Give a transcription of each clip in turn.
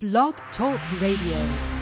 Blog Talk Radio.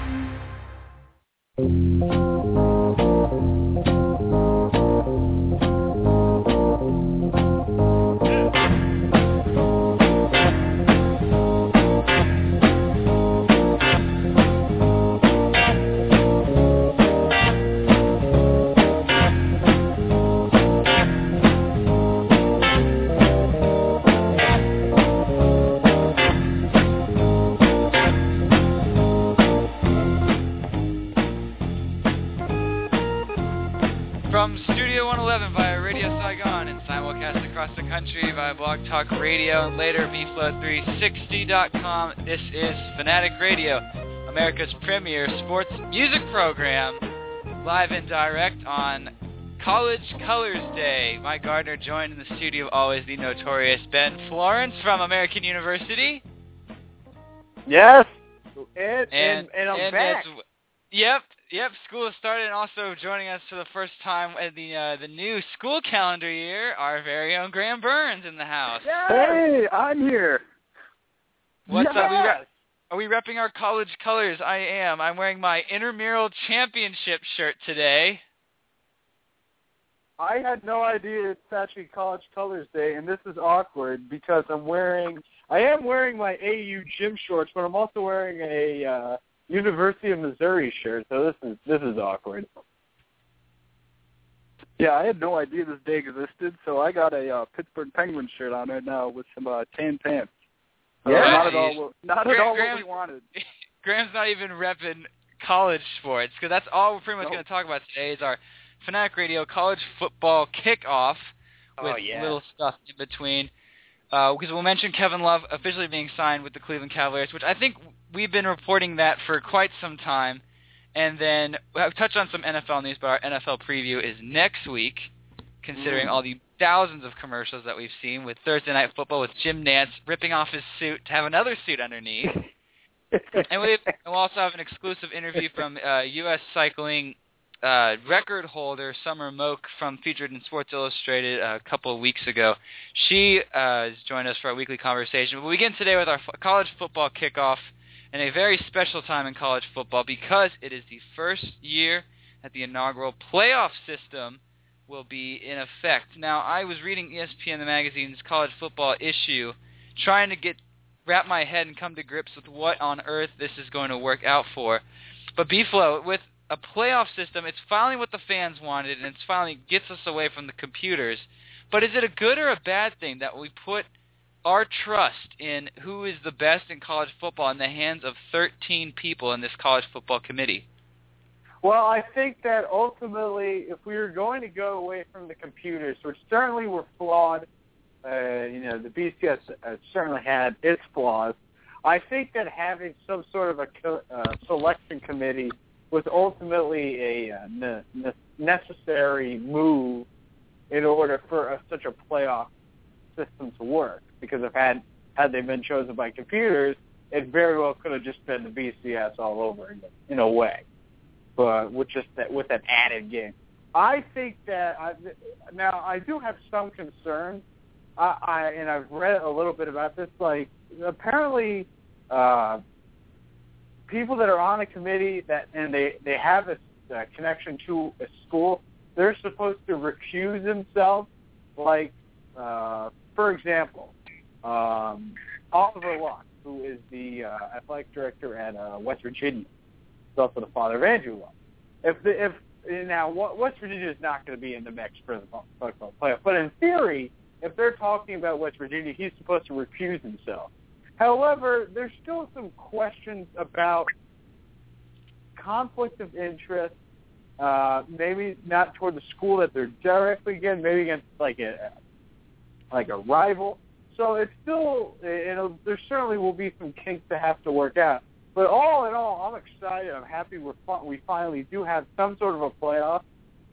11 via Radio Saigon and simulcast across the country via Blog Talk Radio and later BFlow360.com. This is Fanatic Radio, America's premier sports music program, live and direct on College Colors Day. Mike Gardner joined in the studio always the notorious Ben Florence from American University. Yes. And, and, and, and I'm and back. Yep, yep. School started, and also joining us for the first time in the uh, the new school calendar year, our very own Graham Burns in the house. Hey, I'm here. What's up? We Yes. rep- are we repping our college colors? I am. I'm wearing my intramural championship shirt today. I had no idea it's actually College Colors Day, and this is awkward because I'm wearing, I am wearing my AU gym shorts, but I'm also wearing a uh, University of Missouri shirt, so this is this is awkward. Yeah, I had no idea this day existed, so I got a uh, Pittsburgh Penguins shirt on right now with some uh, tan pants. So Yeah. not at all, what- not at Graham- all what Graham- we wanted. Graham's not even repping college sports because that's all we're pretty much Nope. going to talk about today is our Fanatic Radio college football kickoff with Oh, yeah. little stuff in between. Because we'll mention Kevin Love officially being signed with the Cleveland Cavaliers, which I think we've been reporting that for quite some time. And then I've touched on some NFL news, but our NFL preview is next week, considering Mm. all the thousands of commercials that we've seen with Thursday Night Football with Jim Nantz ripping off his suit to have another suit underneath and we we'll also have an exclusive interview from uh, U.S. Cycling uh, record holder Summer Moak from featured in Sports Illustrated a couple of weeks ago. She uh, has joined us for our weekly conversation. But we begin today with our f- college football kickoff and a very special time in college football because it is the first year that the inaugural playoff system will be in effect. Now, I was reading ESPN the magazine's college football issue, trying to get wrap my head and come to grips with what on earth this is going to work out for. But B-Flow, with a playoff system, it's finally what the fans wanted, and it's finally gets us away from the computers. But is it a good or a bad thing that we put our trust in who is the best in college football in the hands of 13 people in this college football committee? Well, I think that ultimately, if we were going to go away from the computers, which certainly were flawed, uh, you know, the BCS uh, certainly had its flaws. I think that having some sort of a co- uh, selection committee was ultimately a uh, ne- ne- necessary move in order for a, such a playoff system to work. Because if had had they been chosen by computers, it very well could have just been the BCS all over again, in a way but with just that with that added game. I think that I, now I do have some concerns. I, I and I've read a little bit about this. Like apparently, uh, people that are on a committee that and they they have a, a connection to a school, they're supposed to recuse themselves. Like uh, for example, um, Oliver Luck, who is the uh, athletic director at uh, West Virginia is also the father of Andrew Luck. If the, if now West Virginia is not going to be in the mix for the football playoff, but in theory, if they're talking about West Virginia, he's supposed to recuse himself. However, there's still some questions about conflict of interest. Uh, maybe not toward the school that they're directly against, maybe against like a like a rival. So it's still, you know, there certainly will be some kinks to have to work out. But all in all, I'm excited. I'm happy we're we finally do have some sort of a playoff.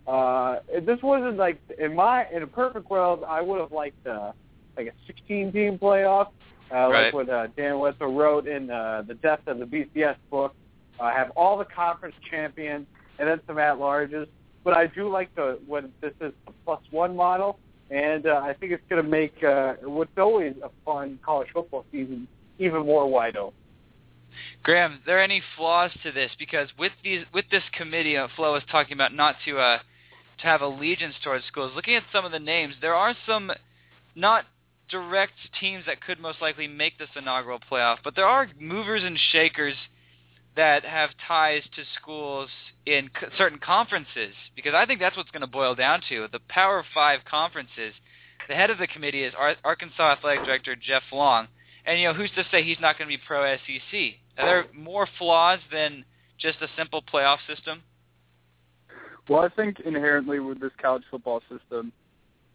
Uh, this wasn't like in my in a perfect world, I would have liked uh, like a 16 team playoff, uh, Right. like what uh, Dan Wetzel wrote in uh, the Death of the BCS book. Uh, have all the conference champions and then some at larges. But I do like the what this is a plus one model, and uh, I think it's going to make uh, what's always a fun college football season even more wide open. Graham, there any flaws to this? Because with these with this committee, uh, Flo was talking about not to uh, to have allegiance towards schools. Looking at some of the names, there are some not direct teams that could most likely make this inaugural playoff, but there are movers and shakers that have ties to schools in c- certain conferences. Because I think that's what's going to boil down to the Power Five conferences. The head of the committee is Ar- Arkansas Athletic Director Jeff Long, and you know who's to say he's not going to be pro SEC? Are there more flaws than just a simple playoff system? Well, I think inherently with this college football system,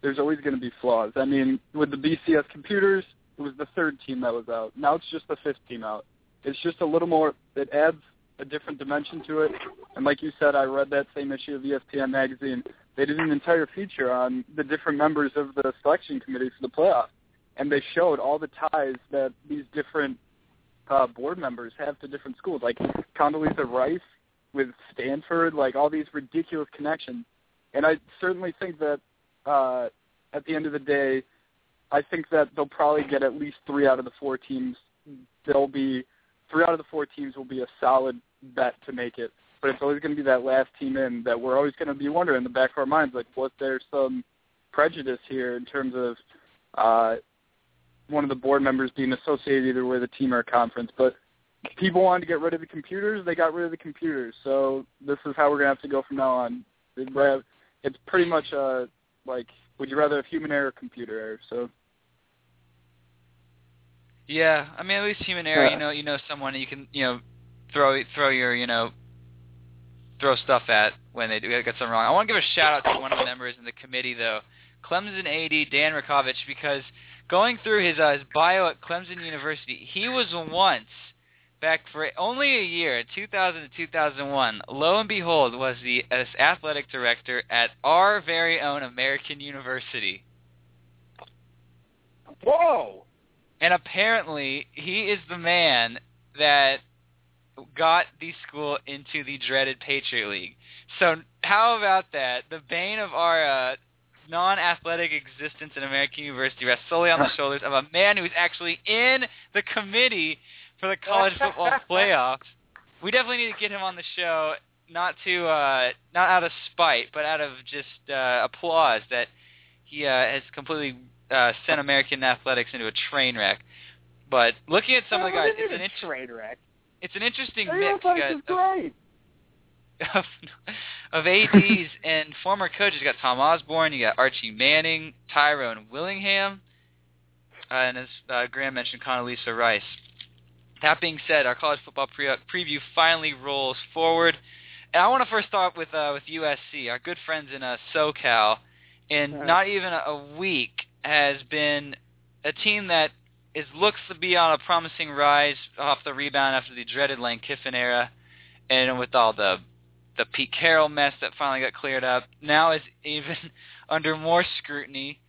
there's always going to be flaws. I mean, with the BCS computers, it was the third team that was out. Now it's just the fifth team out. It's just a little more. It adds a different dimension to it. And like you said, I read that same issue of ESPN magazine. They did an entire feature on the different members of the selection committee for the playoff, and they showed all the ties that these different uh, board members have to different schools, like Condoleezza Rice with Stanford, like all these ridiculous connections. And I certainly think that uh, at the end of the day, I think that they'll probably get at least three out of the four teams. They'll be three out of the four teams will be a solid bet to make it. But it's always going to be that last team in that we're always going to be wondering in the back of our minds, like, was there some prejudice here in terms of uh, one of the board members being associated either with a team or a conference? But people wanted to get rid of the computers, they got rid of the computers. So this is how we're going to have to go from now on. It's pretty much uh, like, would you rather have human error or computer error? So yeah, I mean at least human error. You know, you know someone you can you know throw throw your you know throw stuff at when they do get something wrong. I want to give a shout out to one of the members in the committee though, Clemson AD Dan Radakovich, because going through his uh, his bio at Clemson University, he was once back for only a year, 2000 to 2001. Lo and behold, was the as athletic director at our very own American University. Whoa! And apparently, he is the man that got the school into the dreaded Patriot League. So how about that? The bane of our uh, non-athletic existence in American University rests solely on the shoulders of a man who is actually in the committee for the college football playoffs. We definitely need to get him on the show, not to uh, not out of spite, but out of just uh, applause that he uh, has completely uh, sent American athletics into a train wreck. But looking at some of the guys, it's an inter- train wreck. It's an interesting mix of, great. of, of ads and former coaches. You got Tom Osborne, you got Archie Manning, Tyrone Willingham, uh, and as uh, Graham mentioned, Condoleezza Rice. That being said, our college football pre- preview finally rolls forward. And I want to first start with uh, with USC, our good friends in uh, SoCal. In not even a week has been a team that is looks to be on a promising rise off the rebound after the dreaded Lane Kiffin era, and with all the the Pete Carroll mess that finally got cleared up. Now is even under more scrutiny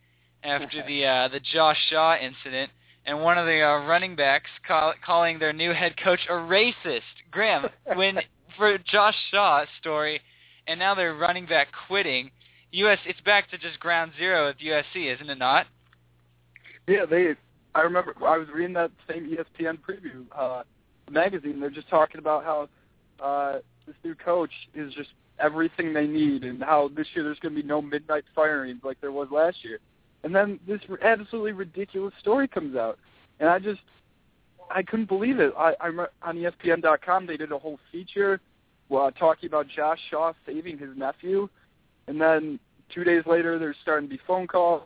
after the uh, the Josh Shaw incident and one of the uh, running backs call, calling their new head coach a racist. Graham, when for Josh Shaw's story, and now their running back quitting. US, it's back to just ground zero with USC, isn't it not? Yeah, they. I remember I was reading that same ESPN preview uh, magazine. They're just talking about how uh, this new coach is just everything they need, and how this year there's going to be no midnight firings like there was last year. And then this absolutely ridiculous story comes out, and I just I couldn't believe it. I, I on ESPN.com they did a whole feature uh, talking about Josh Shaw saving his nephew, and then two days later there's starting to be phone calls.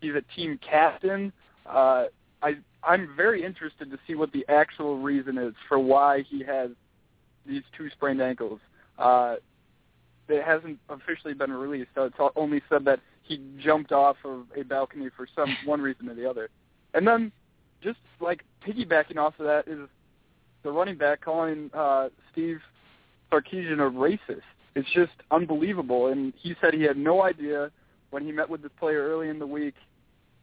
He's a team captain. Uh, I I'm very interested to see what the actual reason is for why he has these two sprained ankles. Uh, it hasn't officially been released, so it's only said that he jumped off of a balcony for some one reason or the other. And then, just like piggybacking off of that is the running back calling uh, Steve Sarkisian a racist. It's just unbelievable. And he said he had no idea when he met with this player early in the week.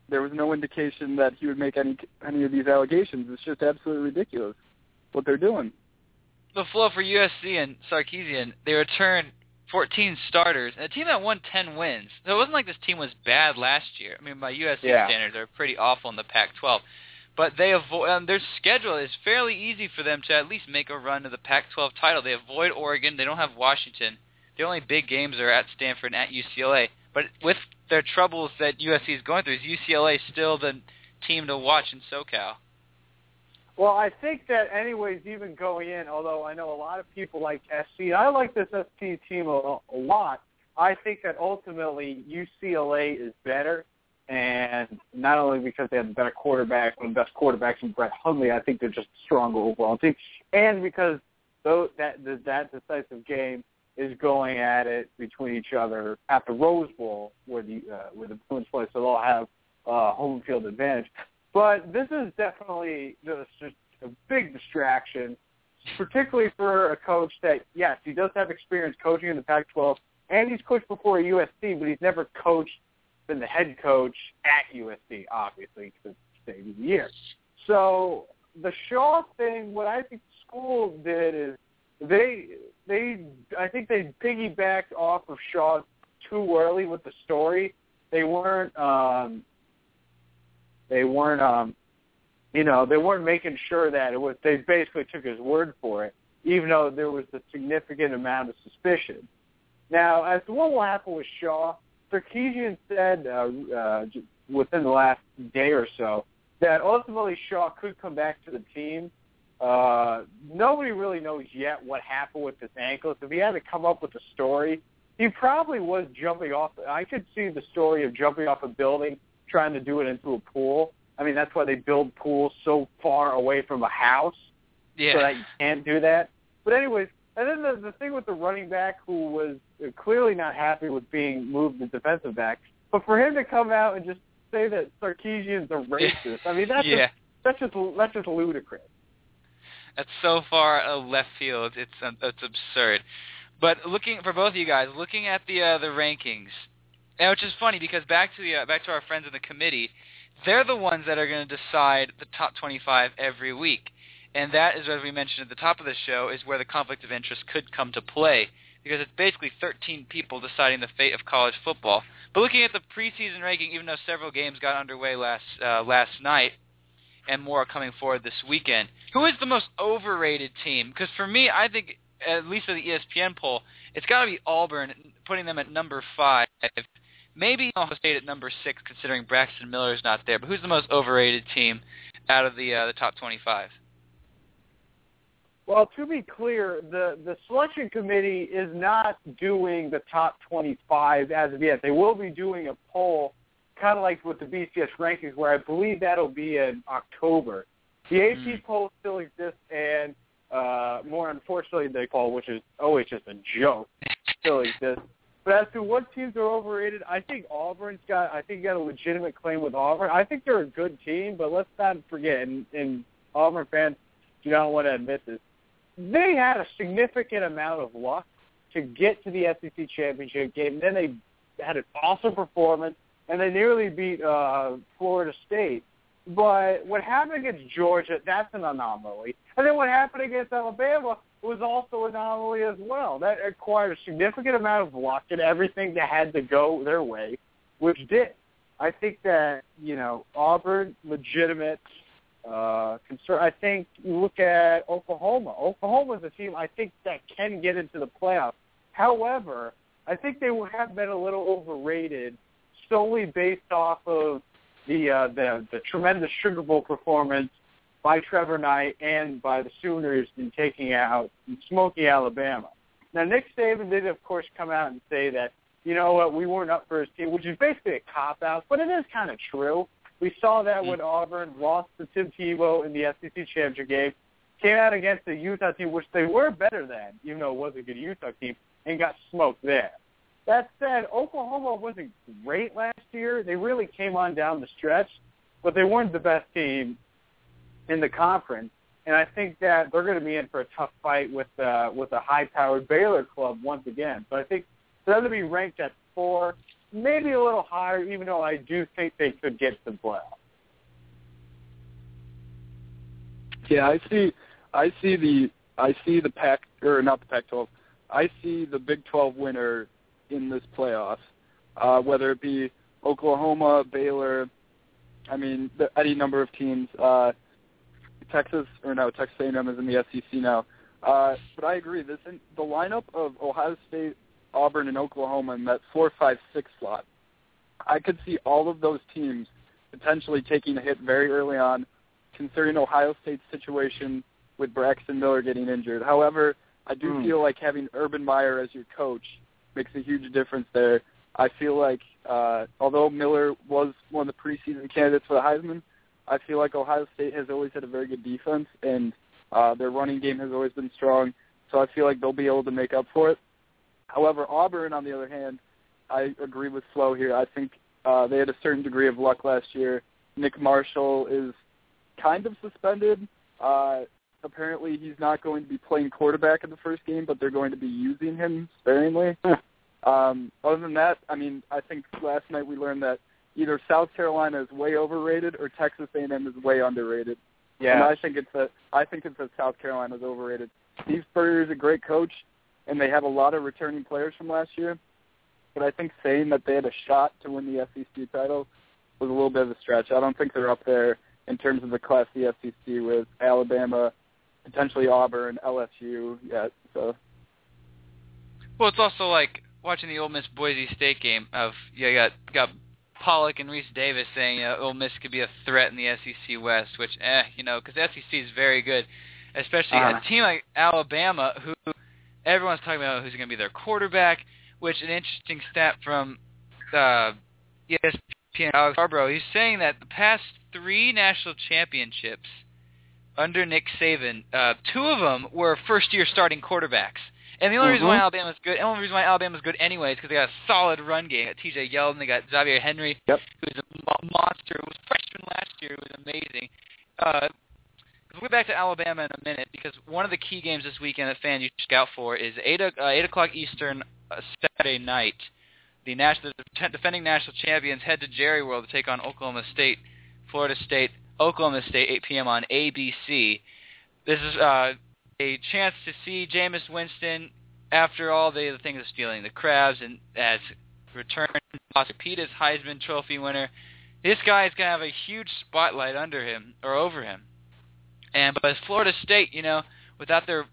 There was no indication that he would make any any of these allegations. It's just absolutely ridiculous what they're doing. The flow for USC and Sarkisian, they returned 14 starters, and a team that won 10 wins. So it wasn't like this team was bad last year. I mean, by USC Yeah. standards, they're pretty awful in the Pac-12. but they avoid um, their schedule is fairly easy for them to at least make a run to the Pac-12 title. They avoid Oregon. They don't have Washington. The only big games are at Stanford and at UCLA. But with their troubles that USC is going through, is UCLA still the team to watch in SoCal? Well, I think that anyways, even going in, although I know a lot of people like SC, I like this SC team a, a lot. I think that ultimately UCLA is better, and not only because they have the better quarterback, one of the best quarterbacks in Brett Hundley, I think they're just a stronger overall team, and because though that that decisive game is going at it between each other at the Rose Bowl, where the uh, where the Bruins play, so they'll have uh, home field advantage. But this is definitely just a big distraction, particularly for a coach that, yes, he does have experience coaching in the Pac-12, and he's coached before at USC, but he's never coached, been the head coach at USC, obviously, because it's the year. So the Shaw thing, what I think the school did is they they I think they piggybacked off of Shaw too early with the story. They weren't um they weren't um you know, they weren't making sure that it was they basically took his word for it, even though there was a significant amount of suspicion. Now, as to what will happen with Shaw, Sarkisian said uh, uh, within the last day or so that ultimately Shaw could come back to the team. Uh, nobody really knows yet what happened with his ankles. If he had to come up with a story, he probably was jumping off. I could see the story of jumping off a building trying to do it into a pool. I mean, that's why they build pools so far away from a house, yeah. so that you can't do that. But anyways, and then the the thing with the running back who was clearly not happy with being moved to defensive back, but for him to come out and just say that Sarkisian's a racist, I mean that's yeah. just, that's just that's just ludicrous. That's so far a left field. It's it's absurd. But looking for both of you guys, looking at the uh, the rankings, and which is funny because back to the uh, back to our friends in the committee, they're the ones that are going to decide the top 25 every week. And that is, as we mentioned at the top of the show, is where the conflict of interest could come to play because it's basically 13 people deciding the fate of college football. But looking at the preseason ranking, even though several games got underway last uh, last night, and more are coming forward this weekend, who is the most overrated team? Because for me, I think at least in the ESPN poll, it's got to be Auburn, putting them at number five. Maybe Ohio State at number six, considering Braxton Miller is not there. But who's the most overrated team out of the uh, the top 25? Well, to be clear, the the selection committee is not doing the top 25 as of yet. They will be doing a poll, kind of like with the BCS rankings, where I believe that'll be in October. The AP mm. poll still exists, and uh, more unfortunately, the poll, which is always just a joke, still exists. But as to what teams are overrated, I think Auburn's got. I think you got a legitimate claim with Auburn. I think they're a good team, but let's not forget, and, and Auburn fans do not want to admit this. They had a significant amount of luck to get to the SEC championship game. Then they had an awesome performance, and they nearly beat uh, Florida State. But what happened against Georgia, that's an anomaly. And then what happened against Alabama was also an anomaly as well. That required a significant amount of luck and everything that had to go their way, which did. I think that, you know, Auburn, legitimate uh, concern. I think you look at Oklahoma. Oklahoma is a team I think that can get into the playoffs. However, I think they have been a little overrated solely based off of the uh, the the tremendous Sugar Bowl performance by Trevor Knight and by the Sooners in taking out Smoky Alabama. Now Nick Saban did of course come out and say that you know what we weren't up for his team, which is basically a cop out, but it is kind of true. We saw that when Auburn lost to Tim Tebow in the SEC championship game, came out against the Utah team, which they were better than, even though it was a good Utah team, and got smoked there. That said, Oklahoma wasn't great last year. They really came on down the stretch, but they weren't the best team in the conference. And I think that they're going to be in for a tough fight with uh, with a high-powered Baylor club once again. But I think for them to be ranked at four, maybe a little higher, even though I do think they could get the playoffs. Yeah, I see. I see the I see the Pac or not the Pac-12. I see the Big 12 winner in this playoff, uh, whether it be Oklahoma, Baylor, I mean, the, any number of teams. Uh, Texas or no, Texas A&M is in the SEC now. Uh, but I agree. This in, the lineup of Ohio State, Auburn, and Oklahoma in that four, five, six slot. I could see all of those teams potentially taking a hit very early on, considering Ohio State's situation with Braxton Miller getting injured. However, I do Mm. feel like having Urban Meyer as your coach makes a huge difference there. I feel like uh, although Miller was one of the preseason candidates for the Heisman, I feel like Ohio State has always had a very good defense, and uh, their running game has always been strong. So I feel like they'll be able to make up for it. However, Auburn, on the other hand, I agree with Flo here. I think uh, they had a certain degree of luck last year. Nick Marshall is kind of suspended. Uh, apparently, he's not going to be playing quarterback in the first game, but they're going to be using him sparingly. um, other than that, I mean, I think last night we learned that either South Carolina is way overrated or Texas A&M is way underrated. And I think it's a I think it's that South Carolina's overrated. Steve Spurrier is a great coach, and they have a lot of returning players from last year. But I think saying that they had a shot to win the SEC title was a little bit of a stretch. I don't think they're up there in terms of the class the SEC with Alabama, potentially Auburn, LSU yet. So Well, it's also like watching the Ole Miss Boise State game. Of you got got Pollack and Rece Davis saying uh, Ole Miss could be a threat in the SEC West, which eh, you know, because SEC is very good, especially Uh-huh. a team like Alabama, who everyone's talking about who's going to be their quarterback. Which an interesting stat from uh, ESPN Alex Scarborough. He's saying that the past three national championships under Nick Saban, uh, two of them were first-year starting quarterbacks. And the only reason why Mhm. Alabama's good, the only reason why Alabama's good anyway is because they got a solid run game. They got T.J. Yeldon, they got Xavier Henry, Yep. who's a mo- monster. Who was freshman last year, who was amazing. Uh, we'll get back to Alabama in a minute because one of the key games this weekend that fans you should scout for is eight o- uh, eight o'clock Eastern uh, Saturday night. The national the defending national champions head to Jerry World to take on Oklahoma State, Florida State, Oklahoma State, 8 p.m. on ABC. This is uh, a chance to see Jameis Winston after all the, the things of stealing the crabs and as return Peter's Heisman Trophy winner. This guy is gonna have a huge spotlight under him or over him. And but Florida State, you know, without their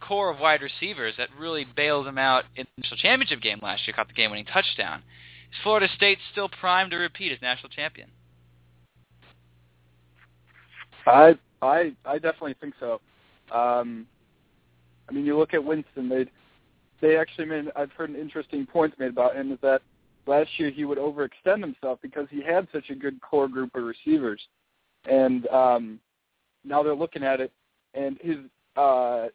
core of wide receivers that really bailed them out in the national championship game last year, caught the game-winning touchdown. Is Florida State still primed to repeat as national champion? I I I definitely think so. Um, I mean, you look at Winston. They they actually made. I've heard an interesting point made about him is that last year he would overextend himself because he had such a good core group of receivers, and um, now they're looking at it, and his uh,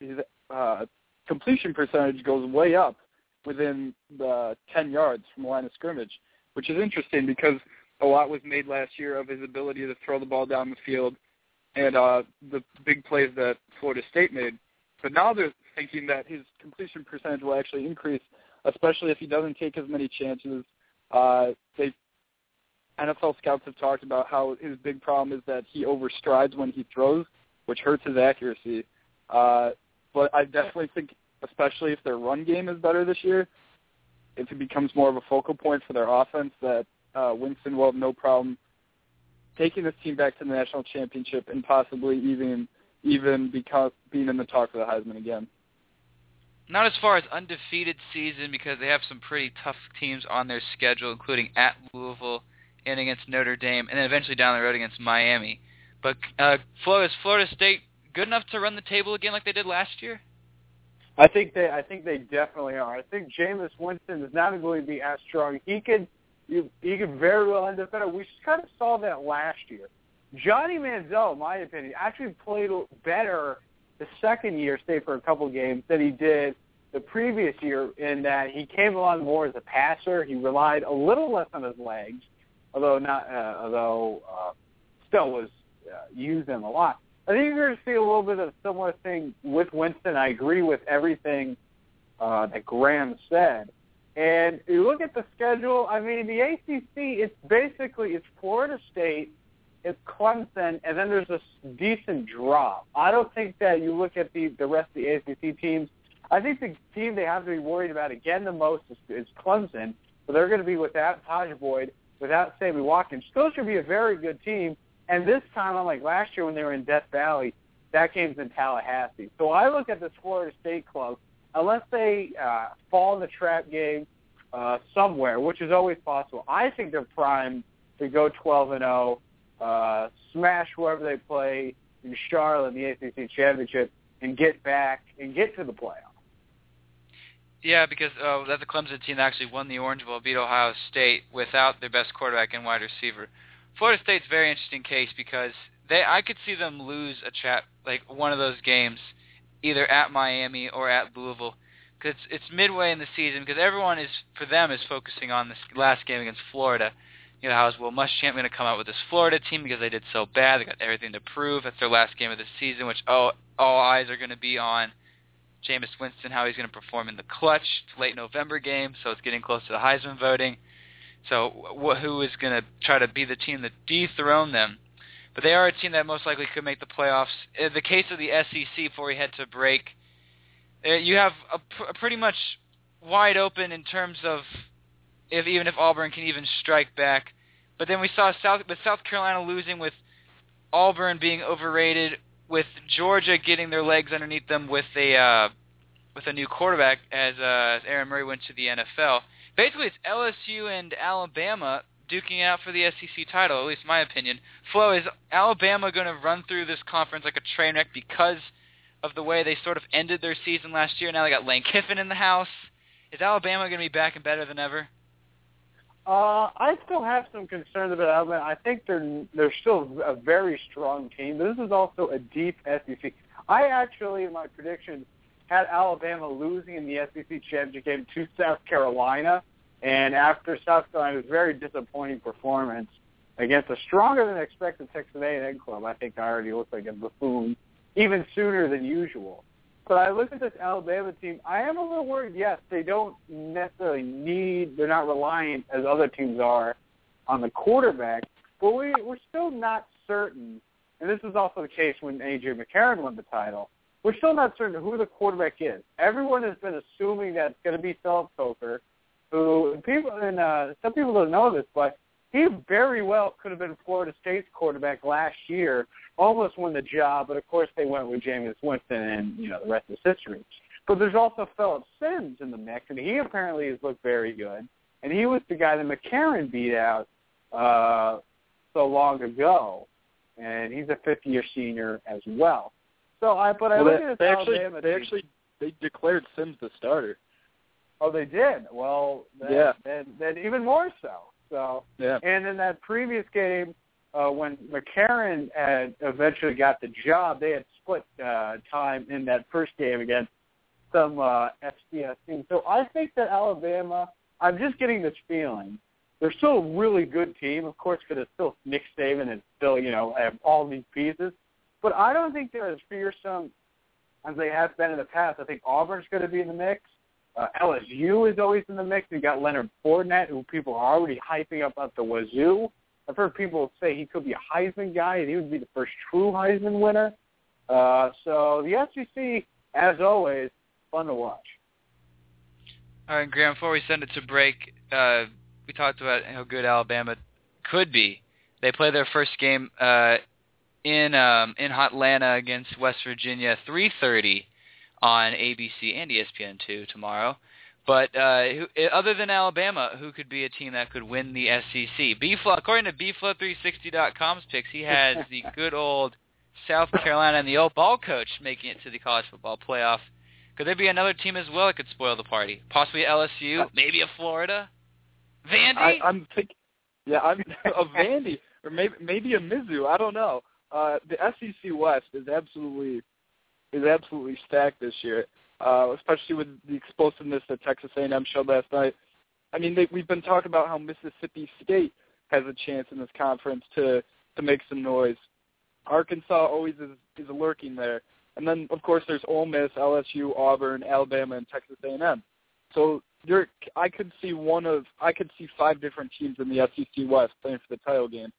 his uh, completion percentage goes way up within the 10 yards from the line of scrimmage, which is interesting because a lot was made last year of his ability to throw the ball down the field and uh, the big plays that Florida State made. But now they're thinking that his completion percentage will actually increase, especially if he doesn't take as many chances. Uh, they NFL scouts have talked about how his big problem is that he overstrides when he throws, which hurts his accuracy. Uh, but I definitely think, especially if their run game is better this year, if it becomes more of a focal point for their offense, that uh, Winston will have no problem taking this team back to the national championship and possibly even even because being in the talk for the Heisman again. Not as far as undefeated season because they have some pretty tough teams on their schedule, including at Louisville and against Notre Dame, and then eventually down the road against Miami. But uh, Florida, is Florida State good enough to run the table again like they did last year? I think they I think they definitely are. I think Jameis Winston is not going to be as strong. He could you, he could very well end up better. We kind of saw that last year. Johnny Manziel, in my opinion, actually played better the second year, stay for a couple games, than he did the previous year in that he came along more as a passer. He relied a little less on his legs, although not uh, although uh, still was uh, used them a lot. I think you're going to see a little bit of a similar thing with Winston. I agree with everything uh, that Graham said. And you look at the schedule. I mean, the ACC. It's basically it's Florida State, it's Clemson, and then there's a decent drop. I don't think that you look at the the rest of the ACC teams. I think the team they have to be worried about again the most is, is Clemson. But they're going to be without Tajh Boyd. without Sammy Watkins still should be a very good team. And this time, unlike last year when they were in Death Valley, that game's in Tallahassee. So I look at this Florida State club, unless they uh, fall in the trap game uh, somewhere, which is always possible. I think they're primed to go 12 and 0, uh, smash whoever they play in Charlotte in the ACC championship, and get back and get to the playoffs. Yeah, because uh, that's a Clemson team that actually won the Orange Bowl, beat Ohio State without their best quarterback and wide receiver. Florida State's a very interesting case because they I could see them lose a chat like one of those games, either at Miami or at Louisville, because it's, it's midway in the season. Because everyone is for them is focusing on this last game against Florida. You know, how's Will Muschamp going to come out with this Florida team because they did so bad? They got everything to prove. That's their last game of the season, which all all eyes are going to be on Jameis Winston, how he's going to perform in the clutch. Late November game, so it's getting close to the Heisman voting. So wh- who is going to try to be the team that dethrone them? But they are a team that most likely could make the playoffs. In the case of the SEC, before we head to break, uh, you have a, pr- pretty much wide open in terms of if even if Auburn can even strike back. But then we saw South with South Carolina losing with Auburn being overrated, with Georgia getting their legs underneath them with a uh, with a new quarterback as uh, Aaron Murray went to the NFL. Basically, it's LSU and Alabama duking out for the SEC title. At least my opinion. Flo, is Alabama going to run through this conference like a train wreck because of the way they sort of ended their season last year? Now they got Lane Kiffin in the house. Is Alabama going to be back and better than ever? Uh, I still have some concerns about Alabama. I think they're they're still a very strong team. This is also a deep SEC. I actually, in my predictions, had Alabama losing in the SEC championship game to South Carolina, and after South Carolina's very disappointing performance against a stronger than expected Texas A&M club, I think I already looked like a buffoon even sooner than usual. But I look at this Alabama team. I am a little worried. Yes, they don't necessarily need. They're not reliant as other teams are on the quarterback. But we we're still not certain. And this was also the case when AJ McCarron won the title. We're still not certain who the quarterback is. Everyone has been assuming that it's going to be Philip Coker, who people and uh, some people don't know this, but he very well could have been Florida State's quarterback last year almost won the job, but of course they went with Jameis Winston, and you know the rest is history. But there's also Philip Simms in the mix, and he apparently has looked very good. And he was the guy that McCarron beat out uh, so long ago, and he's a fifth-year senior as well. So I, but I well, look they, at this they actually, Alabama they actually they declared Sims the starter. Oh, they did. Well, then, Yeah. then, then even more so. So, Yeah. and in that previous game, uh, when McCarron had eventually got the job, they had split uh, time in that first game against some uh, FCS team. So I think that Alabama, I'm just getting this feeling, they're still a really good team, of course, because it's still Nick Saban and still, you know, have all these pieces. But I don't think they're as fearsome as they have been in the past. I think Auburn's going to be in the mix. Uh, LSU is always in the mix. You got Leonard Fournette, who people are already hyping up at the wazoo. I've heard people say he could be a Heisman guy, and he would be the first true Heisman winner. Uh, so the SEC, as always, fun to watch. All right, Graham. Before we send it to break, uh, we talked about how good Alabama could be. They play their first game uh, in um, in Atlanta against West Virginia, 3:30 on ABC and E ESPN2 tomorrow. But uh, who, other than Alabama, who could be a team that could win the SEC? BFlow, according to BFlow360.com's picks, he has the good old South Carolina and the old ball coach making it to the college football playoff. Could there be another team as well that could spoil the party? Possibly LSU, maybe a Florida, Vandy. I, I'm thinking, yeah, I'm a Vandy or maybe maybe a Mizzou. I don't know. Uh, the SEC West is absolutely is absolutely stacked this year, uh, especially with the explosiveness that Texas A&M showed last night. I mean, they, we've been talking about how Mississippi State has a chance in this conference to to make some noise. Arkansas always is is lurking there, and then of course there's Ole Miss, LSU, Auburn, Alabama, and Texas A&M. So there, I could see one of I could see five different teams in the SEC West playing for the title game.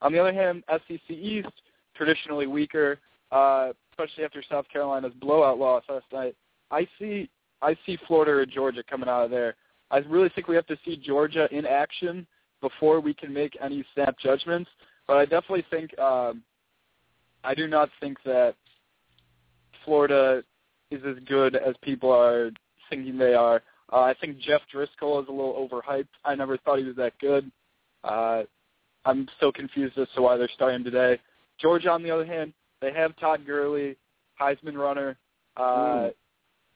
On the other hand, SEC East traditionally weaker, uh, especially after South Carolina's blowout loss last night. I see I see Florida or Georgia coming out of there. I really think we have to see Georgia in action before we can make any snap judgments. But I definitely think um, I do not think that Florida is as good as people are thinking they are. Uh, I think Jeff Driskel is a little overhyped. I never thought he was that good. Uh, I'm still confused as to why they're starting today. Georgia, on the other hand, they have Todd Gurley, Heisman runner. Uh, mm.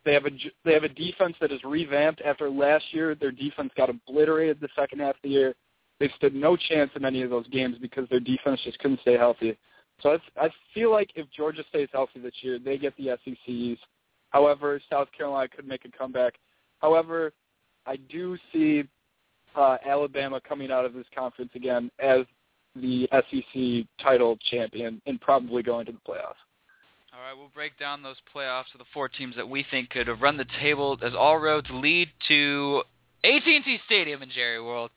They have a they have a defense that is revamped after last year. Their defense got obliterated the second half of the year. They stood no chance in any of those games because their defense just couldn't stay healthy. So I, I feel like if Georgia stays healthy this year, they get the SECs. However, South Carolina could make a comeback. However, I do see uh, Alabama coming out of this conference again as the SEC title champion and probably going to the playoffs. All right, we'll break down those playoffs of the four teams that we think could run the table as all roads lead to AT&T Stadium in Jerry World.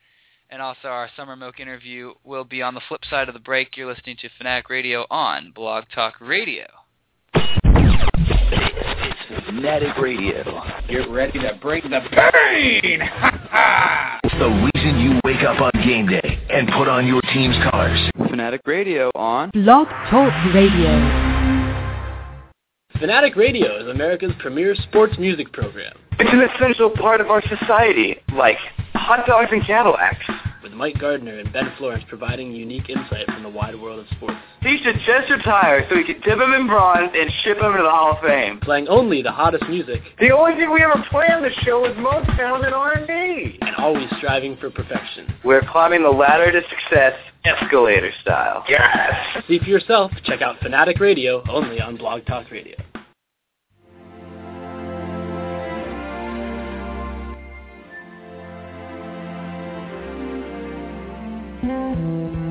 And also our Summer Moak interview will be on the flip side of the break. You're listening to Fanatic Radio on Blog Talk Radio. It's Fanatic Radio. Get ready to bring the pain! it's the reason you wake up on game day and put on your team's colors. Fanatic Radio on Blog Talk Radio. Fanatic Radio is America's premier sports music program. It's an essential part of our society, like hot dogs and Cadillacs. With Mike Gardner and Ben Florence providing unique insight from the wide world of sports. He should just retire so we can dip him in bronze and ship him to the Hall of Fame. Playing only the hottest music. The only thing we ever play on the show is Motown and R&B always striving for perfection. We're climbing the ladder to success, escalator style. Yes! See for yourself. Check out Fanatic Radio only on Blog Talk Radio. Mm-hmm.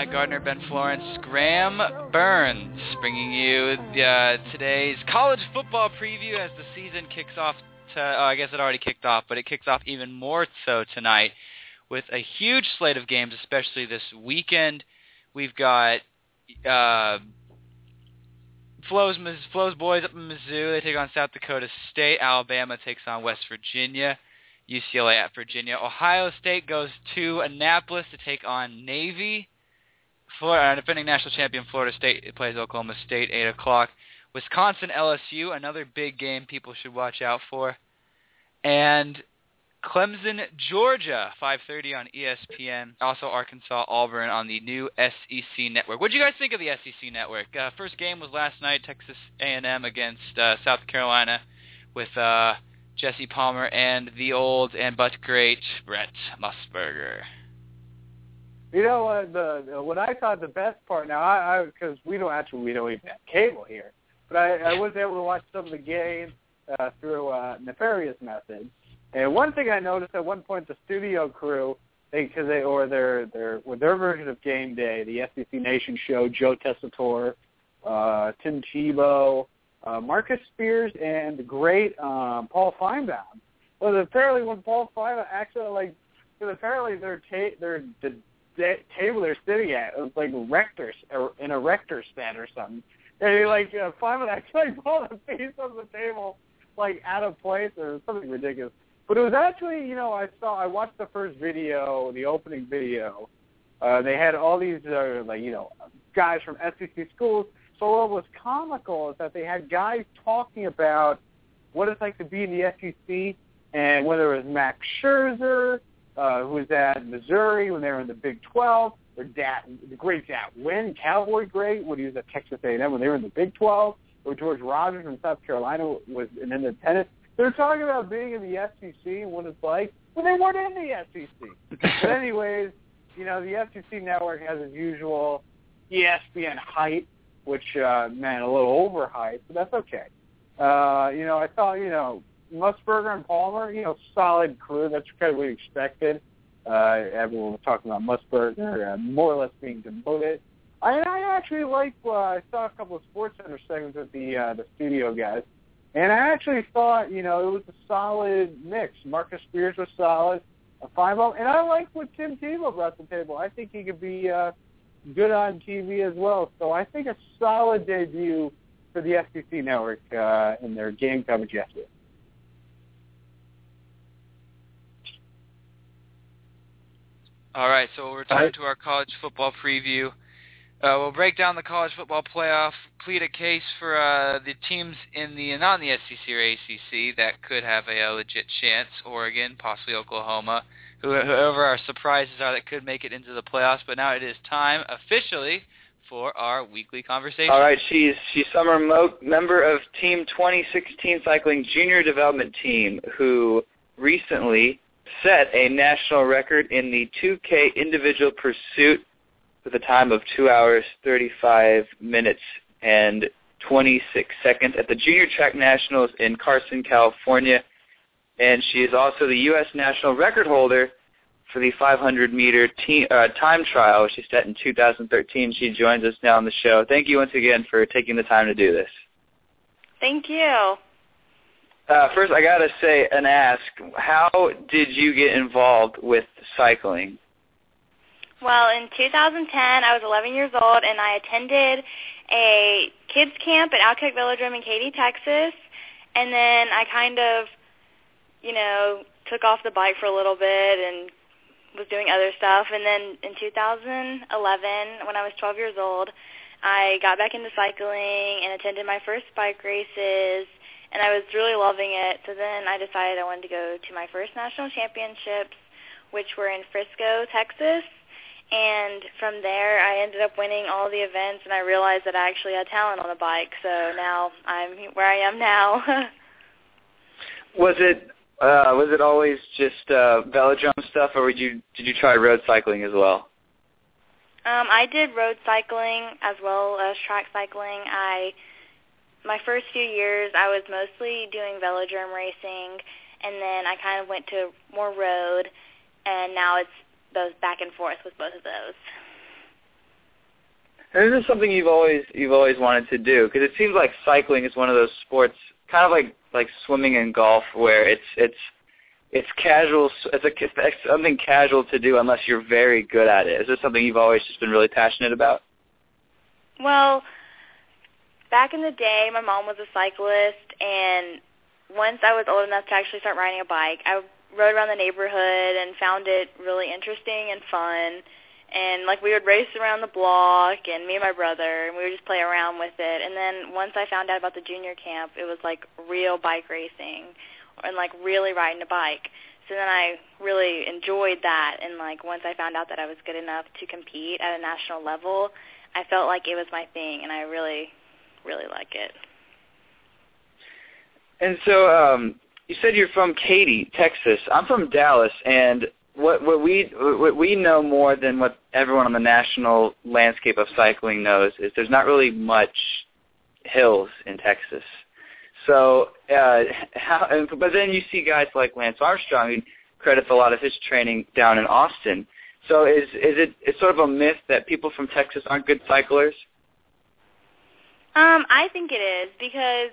Mike Gardner, Ben Florence, Graham Burns bringing you uh, today's college football preview as the season kicks off. To, oh, I guess it already kicked off, but it kicks off even more so tonight with a huge slate of games, especially this weekend. We've got uh, Flo's, Flo's boys up in Mizzou. They take on South Dakota State. Alabama takes on West Virginia. UCLA at Virginia. Ohio State goes to Annapolis to take on Navy. Florida, uh, defending national champion Florida State plays Oklahoma State, 8 o'clock. Wisconsin LSU, another big game people should watch out for. And Clemson, Georgia, 5:30 on ESPN. Also Arkansas, Auburn on the new SEC network. What do you guys think of the SEC network? Uh, first game was last night, Texas A&M against uh, South Carolina, with uh, Jesse Palmer and the old and but great Brent Musburger. You know what? The what I thought the best part now, I because we don't actually we don't even have cable here, but I, I was able to watch some of the games uh, through uh, nefarious methods. And one thing I noticed at one point, the studio crew, because they or their their with their version of Game Day, the SEC Nation show, Joe Tessitore, uh, Tim Tebow, uh, Marcus Spears, and the great um, Paul Finebaum. Well, apparently when Paul Finebaum actually like, because apparently their ta- their the de- table they're sitting at It was like rectors in a rector stand or something. And he like uh, Finebaum actually pulled a piece of the table like out of place or something ridiculous. But it was actually, you know, I saw, I watched the first video, the opening video. Uh, they had all these, uh, like, you know, guys from SEC schools. So what was comical is that they had guys talking about what it's like to be in the SEC, and whether it was Max Scherzer, uh, who was at Missouri when they were in the Big 12, or Dat, the great Dat Nguyen, Cowboy great, when he was at Texas A&M when they were in the Big 12, or George Rogers from South Carolina was an independent. They're talking about being in the SEC and what it's like when they weren't in the SEC. but anyways, you know, the SEC network has its usual ESPN hype, which, uh, man, a little overhyped, but that's okay. Uh, you know, I thought, you know, Musburger and Palmer, you know, solid crew. That's kind of what we expected. Uh, everyone was talking about Musburger, uh, more or less being demoted. I, I actually like. Uh, I saw a couple of Sports Center segments with the uh, the studio guys, and I actually thought, you know, it was a solid mix. Marcus Spears was solid, a five ball, and I like what Tim Tebow brought to the table. I think he could be uh, good on TV as well. So I think a solid debut for the SEC network uh, in their game coverage yesterday. All right, so we'll return to our college football preview. Uh, we'll break down the college football playoff, plead a case for uh, the teams in the not in the SEC or ACC that could have a, a legit chance. Oregon, possibly Oklahoma, whoever our surprises are that could make it into the playoffs. But now it is time officially for our weekly conversation. All right, she's she's summer mo- member of Team TWENTY16 Cycling Junior Development Team, who recently set a national record in the 2K individual pursuit with a time of 2 hours 35 minutes and 26 seconds at the Junior Track Nationals in Carson, California. And she is also the U.S. national record holder for the 500 meter uh, time trial, which she set in 2013. She joins us now on the show. Thank you once again for taking the time to do this. Thank you. Uh, first, I gotta say and ask, how did you get involved with cycling? Well, in 2010, I was 11 years old, and I attended a kids camp at Alkek Velodrome in Katy, Texas. And then I kind of, you know, took off the bike for a little bit and was doing other stuff. And then in 2011, when I was 12 years old, I got back into cycling and attended my first bike races, and I was really loving it. So then I decided I wanted to go to my first national championships, which were in Frisco, Texas and from there, I ended up winning all the events, and I realized that I actually had talent on a bike. So now I'm where I am now. was it uh, was it always just uh, velodrome stuff, or did you did you try road cycling as well? Um, I did road cycling as well as track cycling. I my first few years, I was mostly doing velodrome racing, and then I kind of went to more road, and now it's both back and forth with both of those. And this something you've always you've always wanted to do because it seems like cycling is one of those sports, kind of like like swimming and golf, where it's it's it's casual. It's, a, it's something casual to do unless you're very good at it. Is this something you've always just been really passionate about? Well, back in the day, my mom was a cyclist, and once I was old enough to actually start riding a bike, I rode around the neighborhood and found it really interesting and fun. And like we would race around the block, and me and my brother, and we would just play around with it. And then once I found out about the junior camp, it was like real bike racing, and like really riding a bike. So then I really enjoyed that, and like once I found out that I was good enough to compete at a national level, I felt like it was my thing, and I really, really like it. And so, um, you said you're from Katy, Texas. I'm from Dallas, and what what we what we know more than what everyone on the national landscape of cycling knows is there's not really much hills in Texas. So, uh, how, but then you see guys like Lance Armstrong who credits a lot of his training down in Austin. So is is it it's sort of a myth that people from Texas aren't good cyclers? Um, I think it is because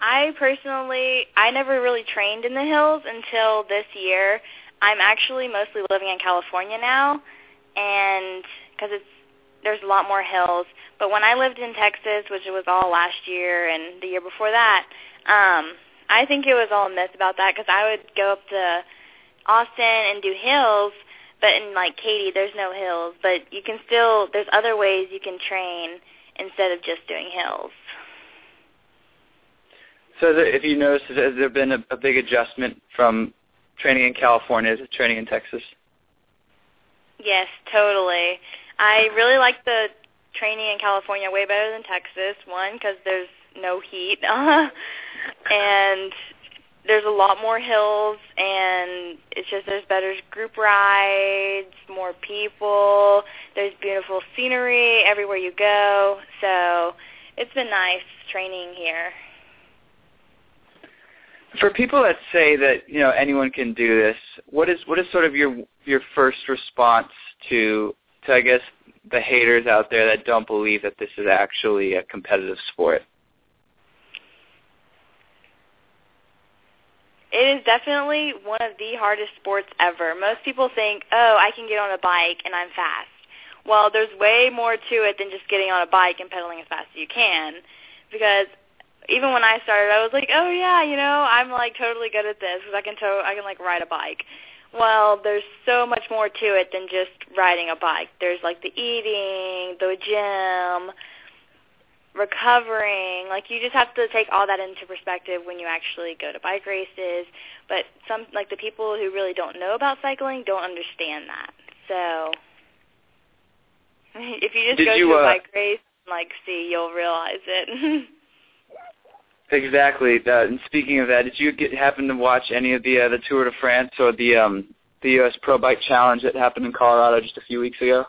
I personally I never really trained in the hills until this year. I'm actually mostly living in California now, and because it's there's a lot more hills. But when I lived in Texas, which was all last year and the year before that, um, I think it was all a myth about that because I would go up to Austin and do hills, but in like Katy, there's no hills. But you can still there's other ways you can train instead of just doing hills. So if you notice, has there been a, a big adjustment from training in California to training in Texas? Yes, totally. I really like the training in California way better than Texas. One, because there's no heat, and there's a lot more hills, and it's just there's better group rides, more people. There's beautiful scenery everywhere you go. So it's been nice training here for people that say that you know anyone can do this, what is what is sort of your your first response to to I guess the haters out there that don't believe that this is actually a competitive sport? It is definitely one of the hardest sports ever. Most people think, "Oh, I can get on a bike and I'm fast." Well, there's way more to it than just getting on a bike and pedaling as fast as you can because even when I started, I was like, oh yeah, you know, I'm like totally good at this because I can to- I can like ride a bike. Well, there's so much more to it than just riding a bike. There's like the eating, the gym, recovering. Like you just have to take all that into perspective when you actually go to bike races. But some like the people who really don't know about cycling don't understand that. So if you just Did go you, to a uh, bike race and like see, you'll realize it. Exactly. Uh, and speaking of that, did you get happen to watch any of the uh, the Tour de France or the um the U.S. Pro Bike Challenge that happened in Colorado just a few weeks ago?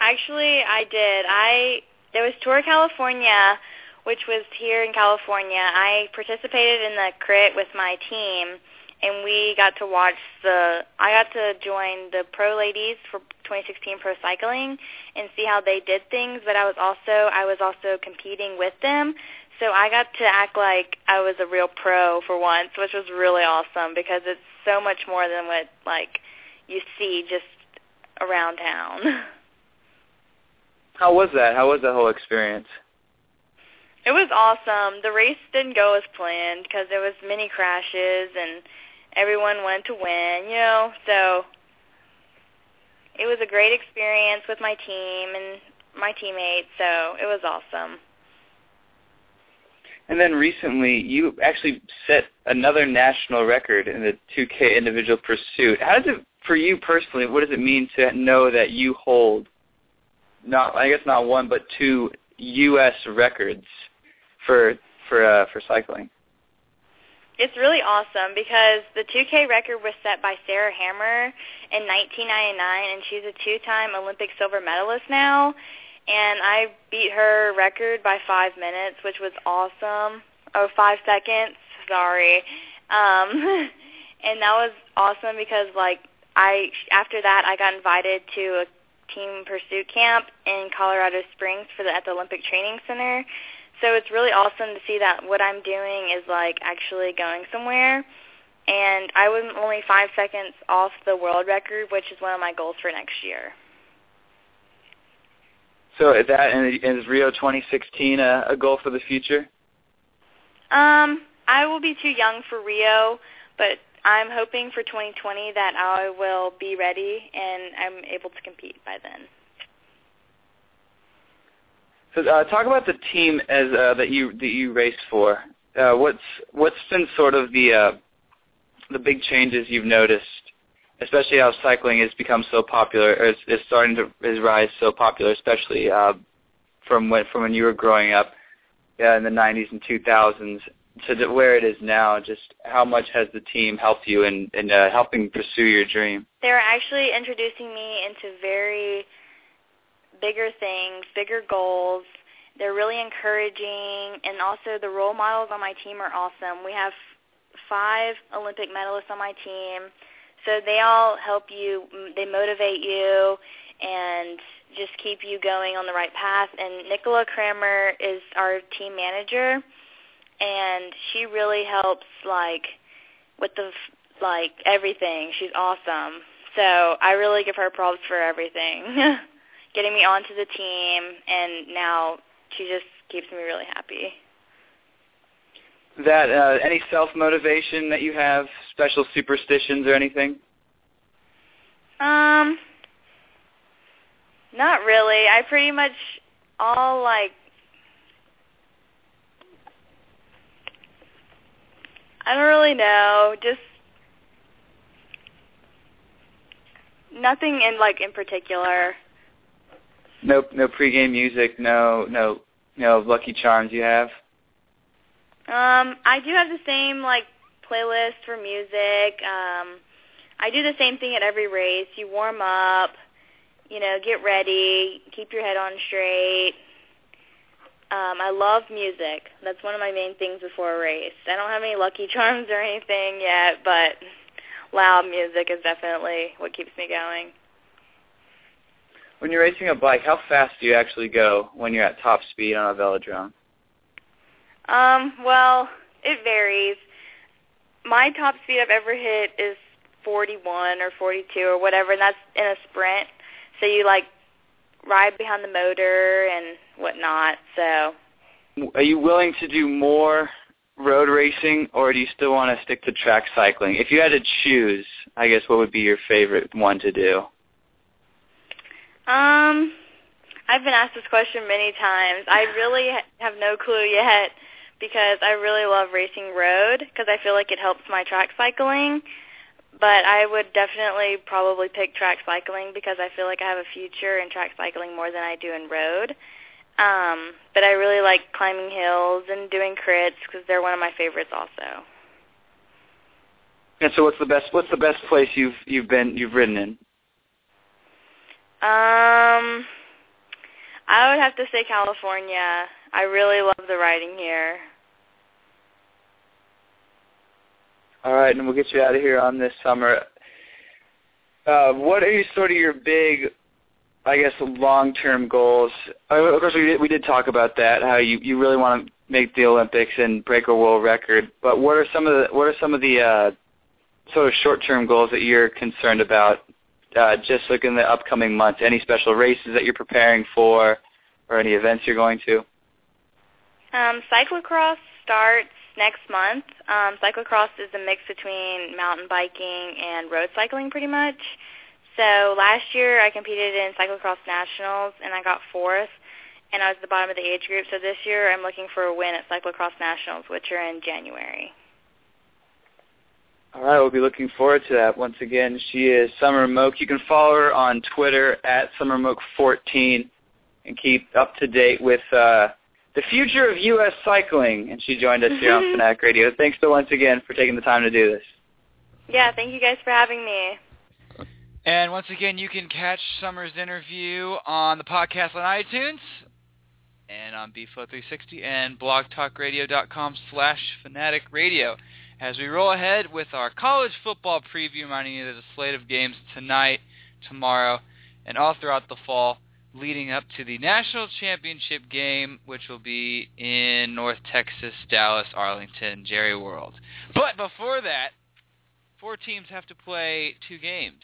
Actually, I did. I there was Tour California, which was here in California. I participated in the crit with my team, and we got to watch the. I got to join the pro ladies for TWENTY16 pro cycling and see how they did things. But I was also I was also competing with them, so I got to act like I was a real pro for once, which was really awesome because it's so much more than what like you see just around town. How was that? How was that whole experience? It was awesome. The race didn't go as planned because there was many crashes and everyone wanted to win, you know. So it was a great experience with my team and my teammates. So it was awesome. And then recently, you actually set another national record in the 2K individual pursuit. How does it, for you personally, what does it mean to know that you hold not, I guess not one, but two U.S. records for for uh, for cycling? It's really awesome because the 2K record was set by Sarah Hammer in 1999, and she's a two-time Olympic silver medalist now. and I beat her record by five minutes, which was awesome. Oh, five seconds. Sorry. Um, and that was awesome because like I after that I got invited to a team pursuit camp in Colorado Springs for the at the Olympic Training Center. So it's really awesome to see that what I'm doing is like actually going somewhere. And I was only five seconds off the world record, which is one of my goals for next year. So is that and is Rio 2016 a, a goal for the future? Um, I will be too young for Rio, but I'm hoping for 2020 that I will be ready and I'm able to compete by then. So uh, talk about the team as uh, that you that you raced for. Uh, what's what's been sort of the uh, the big changes you've noticed, especially how cycling has become so popular, or is, is starting to is rise so popular, especially uh, from when from when you were growing up uh, in the 90s and 2000s to where it is now. Just how much has the team helped you in in uh, helping pursue your dream? They're actually introducing me into very bigger things, bigger goals. They're really encouraging, and also the role models on my team are awesome. We have five Olympic medalists on my team, so they all help you. They motivate you and just keep you going on the right path. And Nicola Cranmer is our team manager, and she really helps like with the like everything. She's awesome. So I really give her props for everything. getting me onto the team, and now she just keeps me really happy. That uh, any self motivation that you have, special superstitions or anything? Um, not really. I pretty much all like I don't really know. Just nothing in like in particular. No, no pregame music. No, no, no Lucky Charms. You have? Um, I do have the same like playlist for music. Um, I do the same thing at every race. You warm up, you know, get ready, keep your head on straight. Um, I love music. That's one of my main things before a race. I don't have any Lucky Charms or anything yet, but loud music is definitely what keeps me going. When you're racing a bike, how fast do you actually go when you're at top speed on a velodrome? Um, well, it varies. My top speed I've ever hit is 41 or 42 or whatever, and that's in a sprint. So you like ride behind the motor and whatnot. So, are you willing to do more road racing, or do you still want to stick to track cycling? If you had to choose, I guess what would be your favorite one to do? Um, I've been asked this question many times. I really have no clue yet because I really love racing road because I feel like it helps my track cycling. But I would definitely probably pick track cycling because I feel like I have a future in track cycling more than I do in road. Um, but I really like climbing hills and doing crits because they're one of my favorites also. And so, what's the best? What's the best place you've you've been you've ridden in? Um, I would have to say California. I really love the riding here. All right, and we'll get you out of here on this summer. Uh, what are you, sort of your big, I guess, long-term goals? Uh, of course, we did, we did talk about that. How you you really want to make the Olympics and break a world record. But what are some of the what are some of the uh, sort of short-term goals that you're concerned about uh, just like in the upcoming months? Any special races that you're preparing for, or any events you're going to? Um, cyclocross starts next month. Um, cyclocross is a mix between mountain biking and road cycling, pretty much. So last year I competed in cyclocross nationals and I got fourth, and I was at the bottom of the age group. So this year I'm looking for a win at cyclocross nationals, which are in January. All right, we'll be looking forward to that. Once again, she is Summer Moak. You can follow her on Twitter at SummerMoak14 and keep up to date with uh, the future of U.S. cycling. And she joined us here on mm-hmm. Fanatic Radio. Thanks so once again for taking the time to do this. Yeah, thank you guys for having me. And once again, you can catch Summer's interview on the podcast on iTunes and on BFlow360 and blogtalkradio.com slash fanatic radio. As we roll ahead with our college football preview, reminding you there's a slate of games tonight, tomorrow, and all throughout the fall leading up to the national championship game, which will be in North Texas, Dallas, Arlington, Jerry World. But before that, four teams have to play two games.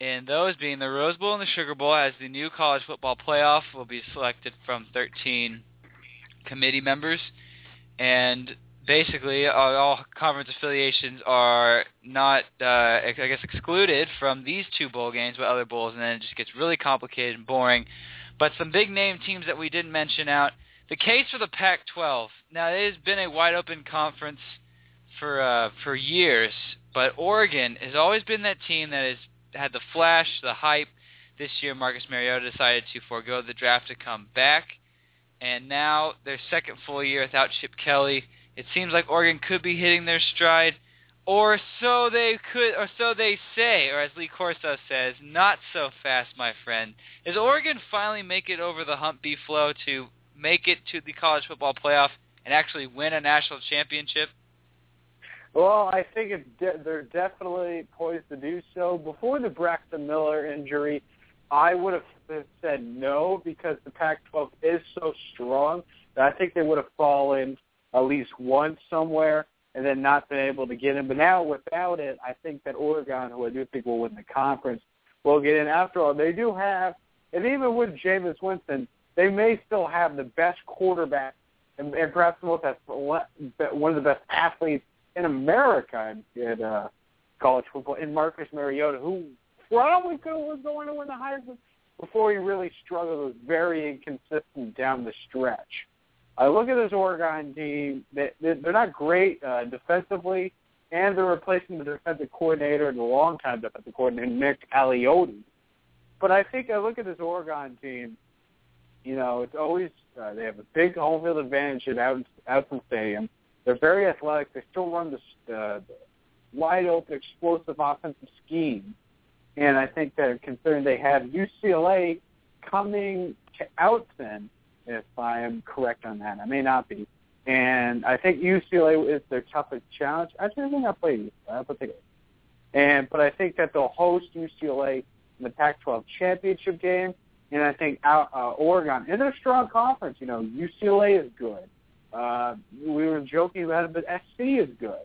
And those being the Rose Bowl and the Sugar Bowl as the new college football playoff will be selected from 13 committee members. And basically all, all conference affiliations are not, uh, I guess, excluded from these two bowl games, but other bowls, and then it just gets really complicated and boring. But some big name teams that we didn't mention out. The case for the Pac-12. Now it has been a wide open conference for uh, for years, but Oregon has always been that team that has had the flash, the hype. This year, Marcus Mariota decided to forego the draft to come back, and now their second full year without Chip Kelly it seems like Oregon could be hitting their stride, or so they could, or so they say, or as Lee Corso says, not so fast, my friend. Is Oregon finally make it over the hump B flow to make it to the college football playoff and actually win a national championship? Well, I think it's de- they're definitely poised to do so. Before the Braxton Miller injury, I would have said no because the Pac-12 is so strong that I think they would have fallen at least once somewhere and then not been able to get in. But now without it, I think that Oregon, who I do think will win the conference, will get in. After all, they do have, and even with Jameis Winston, they may still have the best quarterback and, and perhaps the most one of the best athletes in America in, uh, college football, in Marcus Mariota, who probably could was going to win the Heisman before he really struggled. Was very inconsistent down the stretch. I look at this Oregon team. They, they're not great uh, defensively, and they're replacing the defensive coordinator, the longtime defensive coordinator, Nick Aliotti. But I think I look at this Oregon team. You know, it's always uh, they have a big home field advantage at out Autzen Stadium. They're very athletic. They still run the, uh, the wide open, explosive offensive scheme. And I think that considering they have UCLA coming to Autzen, if I am correct on that. I may not be. And I think UCLA is their toughest challenge. Actually, I think I played UCLA. I'll take it. And but I think that they'll host UCLA in the Pac-12 championship game, and I think uh, uh, Oregon in a strong conference. You know, UCLA is good. Uh, we were joking about it, but SC is good.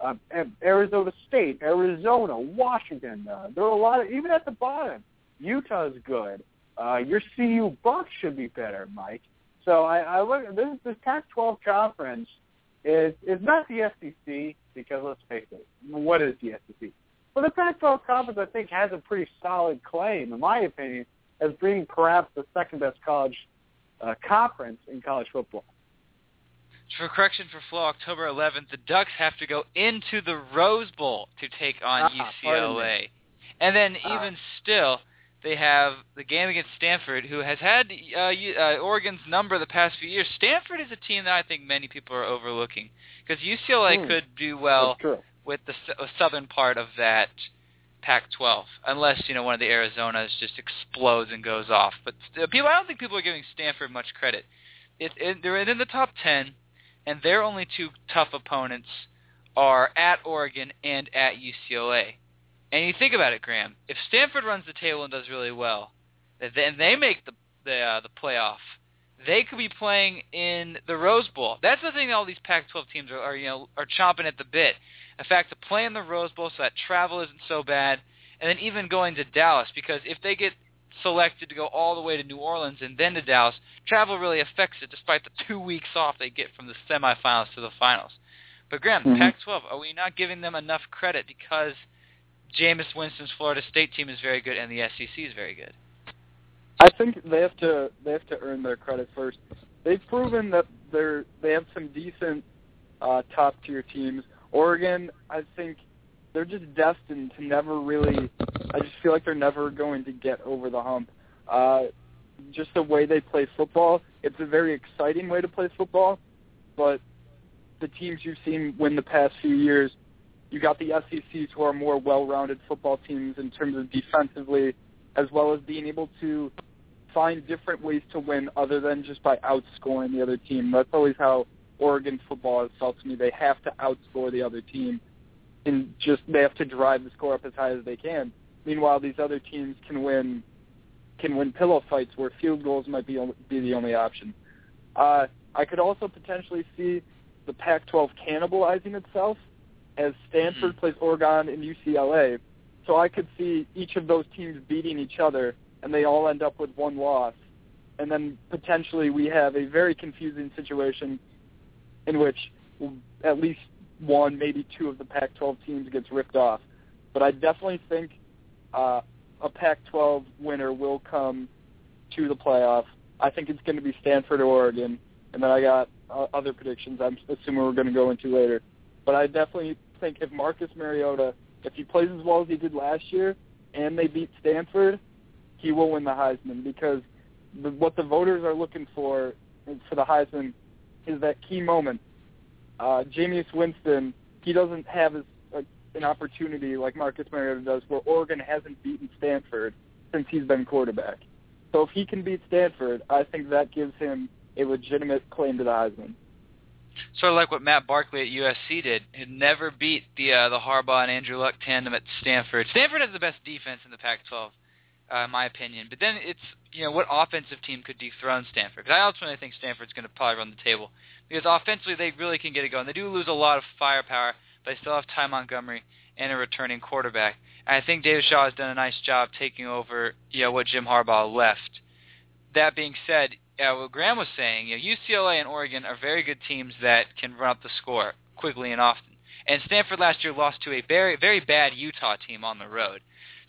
Uh, Arizona State, Arizona, Washington. Uh, there are a lot of even at the bottom. Utah is good. Uh, your CU Bucks should be better, Mike. So I, I look this this Pac-12 conference is is not the SEC because let's face it, what is the SEC? But the Pac-12 conference I think has a pretty solid claim, in my opinion, as being perhaps the second best college uh, conference in college football. For correction for Flow, October 11th, the Ducks have to go into the Rose Bowl to take on ah, UCLA. And then ah. even still, they have the game against Stanford, who has had uh, uh, Oregon's number the past few years. Stanford is a team that I think many people are overlooking because UCLA mm. could do well with the s- southern part of that Pac-12, unless you know one of the Arizonas just explodes and goes off. But uh, people, I don't think people are giving Stanford much credit. It, it, they're in the top ten, and their only two tough opponents are at Oregon and at UCLA. And you think about it, Graham. If Stanford runs the table and does really well, then they make the the uh, the playoff. They could be playing in the Rose Bowl. That's the thing. All these Pac-12 teams are, are you know are chomping at the bit. In fact, to play in the Rose Bowl so that travel isn't so bad, and then even going to Dallas because if they get selected to go all the way to New Orleans and then to Dallas, travel really affects it, despite the two weeks off they get from the semifinals to the finals. But Graham, mm-hmm. Pac-12, are we not giving them enough credit because Jameis Winston's Florida State team is very good and the SEC is very good. I think they have to they have to earn their credit first. They've proven that they're they have some decent uh, top tier teams. Oregon, I think they're just destined to never really. I just feel like they're never going to get over the hump. Uh, just the way they play football, it's a very exciting way to play football, but the teams you've seen win the past few years You got the SECs who are more well-rounded football teams in terms of defensively, as well as being able to find different ways to win other than just by outscoring the other team. That's always how Oregon football has felt to me. They have to outscore the other team, and just they have to drive the score up as high as they can. Meanwhile, these other teams can win can win pillow fights where field goals might be be the only option. Uh, I could also potentially see the Pac-12 cannibalizing itself as Stanford plays Oregon and UCLA. So I could see each of those teams beating each other, and they all end up with one loss. And then potentially we have a very confusing situation in which at least one, maybe two of the Pac-12 teams gets ripped off. But I definitely think uh, a Pac-12 winner will come to the playoff. I think it's going to be Stanford or Oregon, and then I got uh, other predictions. I'm assuming we're going to go into later. But I definitely think if Marcus Mariota, if he plays as well as he did last year, and they beat Stanford, he will win the Heisman because the, what the voters are looking for for the Heisman is that key moment. Uh, Jameis Winston, he doesn't have as, uh, an opportunity like Marcus Mariota does, where Oregon hasn't beaten Stanford since he's been quarterback. So if he can beat Stanford, I think that gives him a legitimate claim to the Heisman. Sort of like what Matt Barkley at USC did. He never beat the uh, the Harbaugh and Andrew Luck tandem at Stanford. Stanford has the best defense in the Pac-12, uh, in my opinion. But then it's you know what offensive team could dethrone Stanford? Because I ultimately think Stanford's going to probably run the table because offensively they really can get it going. They do lose a lot of firepower, but they still have Ty Montgomery and a returning quarterback. And I think David Shaw has done a nice job taking over you know what Jim Harbaugh left. That being said, yeah, what Graham was saying, you know, UCLA and Oregon are very good teams that can run up the score quickly and often. And Stanford last year lost to a very very bad Utah team on the road.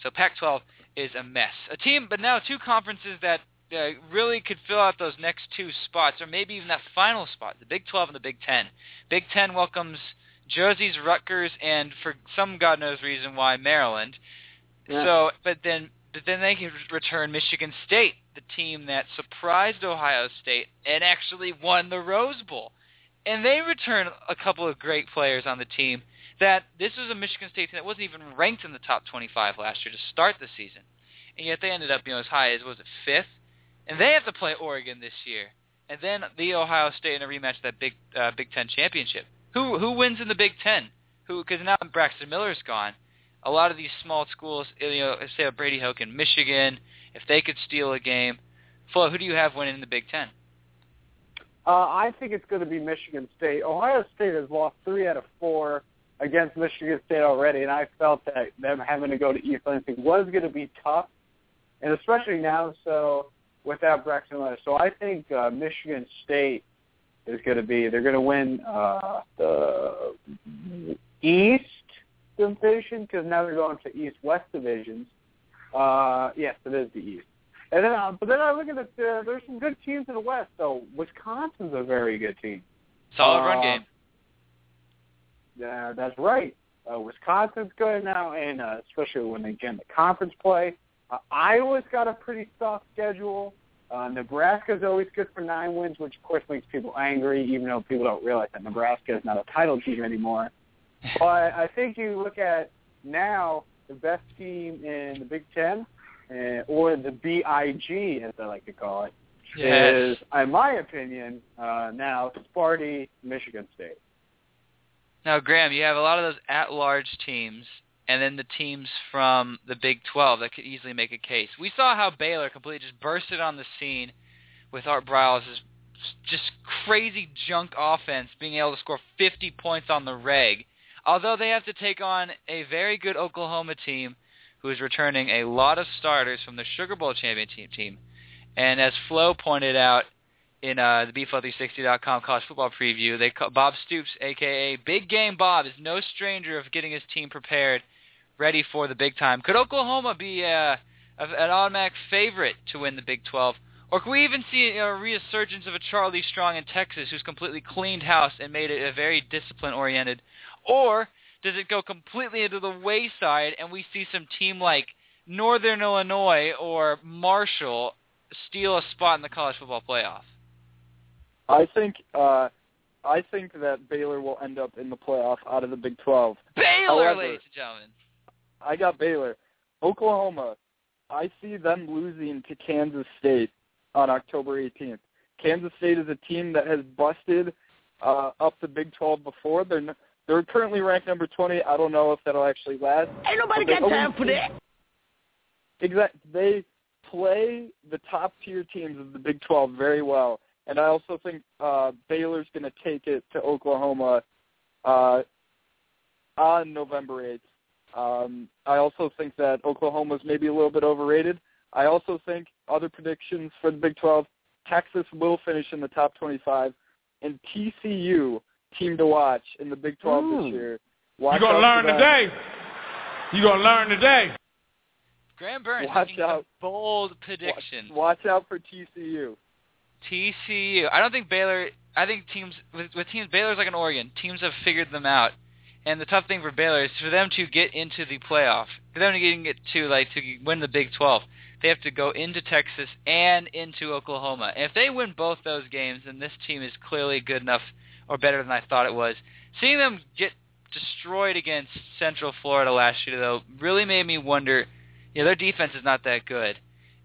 So Pac-12 is a mess. A team, but now two conferences that uh, really could fill out those next two spots, or maybe even that final spot, the Big 12 and the Big 10. Big 10 welcomes Jersey's Rutgers, and for some God knows reason why Maryland. Yeah. So, but then then they can return Michigan State, the team that surprised Ohio State and actually won the Rose Bowl. And they return a couple of great players on the team that this was a Michigan State team that wasn't even ranked in the top 25 last year to start the season. And yet they ended up, you know, as high as, was it, fifth? And they have to play Oregon this year. And then the Ohio State in a rematch of that Big uh, Big Ten championship. Who who wins in the Big Ten? Who? Because now Braxton Miller's gone a lot of these small schools, you know, say a Brady Hoke in Michigan, if they could steal a game, Flo, who do you have winning the Big Ten? Uh, I think it's going to be Michigan State. Ohio State has lost three out of four against Michigan State already, and I felt that them having to go to East Lansing was going to be tough, and especially now so without Braxton Miller. So I think uh, Michigan State is going to be they're going to win uh, the East division because now they're going to East-West divisions. Uh, yes, it is the East. And then, uh, but then I look at it. Uh, there's some good teams in the West. So Wisconsin's a very good team. Solid uh, run game. Yeah, that's right. Uh, Wisconsin's good now, and uh, especially when they get in the conference play. Uh, Iowa's got a pretty soft schedule. Uh, Nebraska's always good for nine wins, which of course makes people angry, even though people don't realize that Nebraska is not a title team anymore. But I think you look at now the best team in the Big Ten, uh, or the BIG as I like to call it, Yes. is, in my opinion, uh, now Sparty, Michigan State. Now, Graham, you have a lot of those at-large teams, and then the teams from the Big 12 that could easily make a case. We saw how Baylor completely just bursted on the scene with Art Briles' just crazy junk offense, being able to score 50 points on the reg. Although they have to take on a very good Oklahoma team who is returning a lot of starters from the Sugar Bowl championship team. And as Flo pointed out in uh, the BFlow360.com college football preview, they call, Bob Stoops, a.k.a. Big Game Bob, is no stranger of getting his team prepared, ready for the big time. Could Oklahoma be uh, an automatic favorite to win the Big 12? Or could we even see a resurgence of a Charlie Strong in Texas who's completely cleaned house and made it a very discipline-oriented? Or does it go completely into the wayside and we see some team like Northern Illinois or Marshall steal a spot in the college football playoff? I think uh, I think that Baylor will end up in the playoff out of the Big 12. Baylor, However, ladies and gentlemen. I got Baylor. Oklahoma, I see them losing to Kansas State on October 18th. Kansas State is a team that has busted uh, up the Big 12 before. They're n- they're currently ranked number 20. I don't know if that'll actually last. Ain't nobody got time for that. Exact. They play the top tier teams of the Big 12 very well, and I also think uh, Baylor's going to take it to Oklahoma uh, on November 8th. Um, I also think that Oklahoma's maybe a little bit overrated. I also think other predictions for the Big 12, Texas will finish in the top 25, and TCU team to watch in the Big 12 Ooh. this hmm. year. Watch you gonna out learn for today. You're gonna learn today. Graham Burns Watch out. some bold predictions. Watch out for TCU. TCU. I don't think Baylor. I think teams with, with teams Baylor's like an Oregon. Teams have figured them out, and the tough thing for Baylor is for them to get into the playoff. For them to get to like to win the Big 12, they have to go into Texas and into Oklahoma. And if they win both those games, then this team is clearly good enough or better than I thought it was. Seeing them get destroyed against Central Florida last year, though, really made me wonder. You know, their defense is not that good,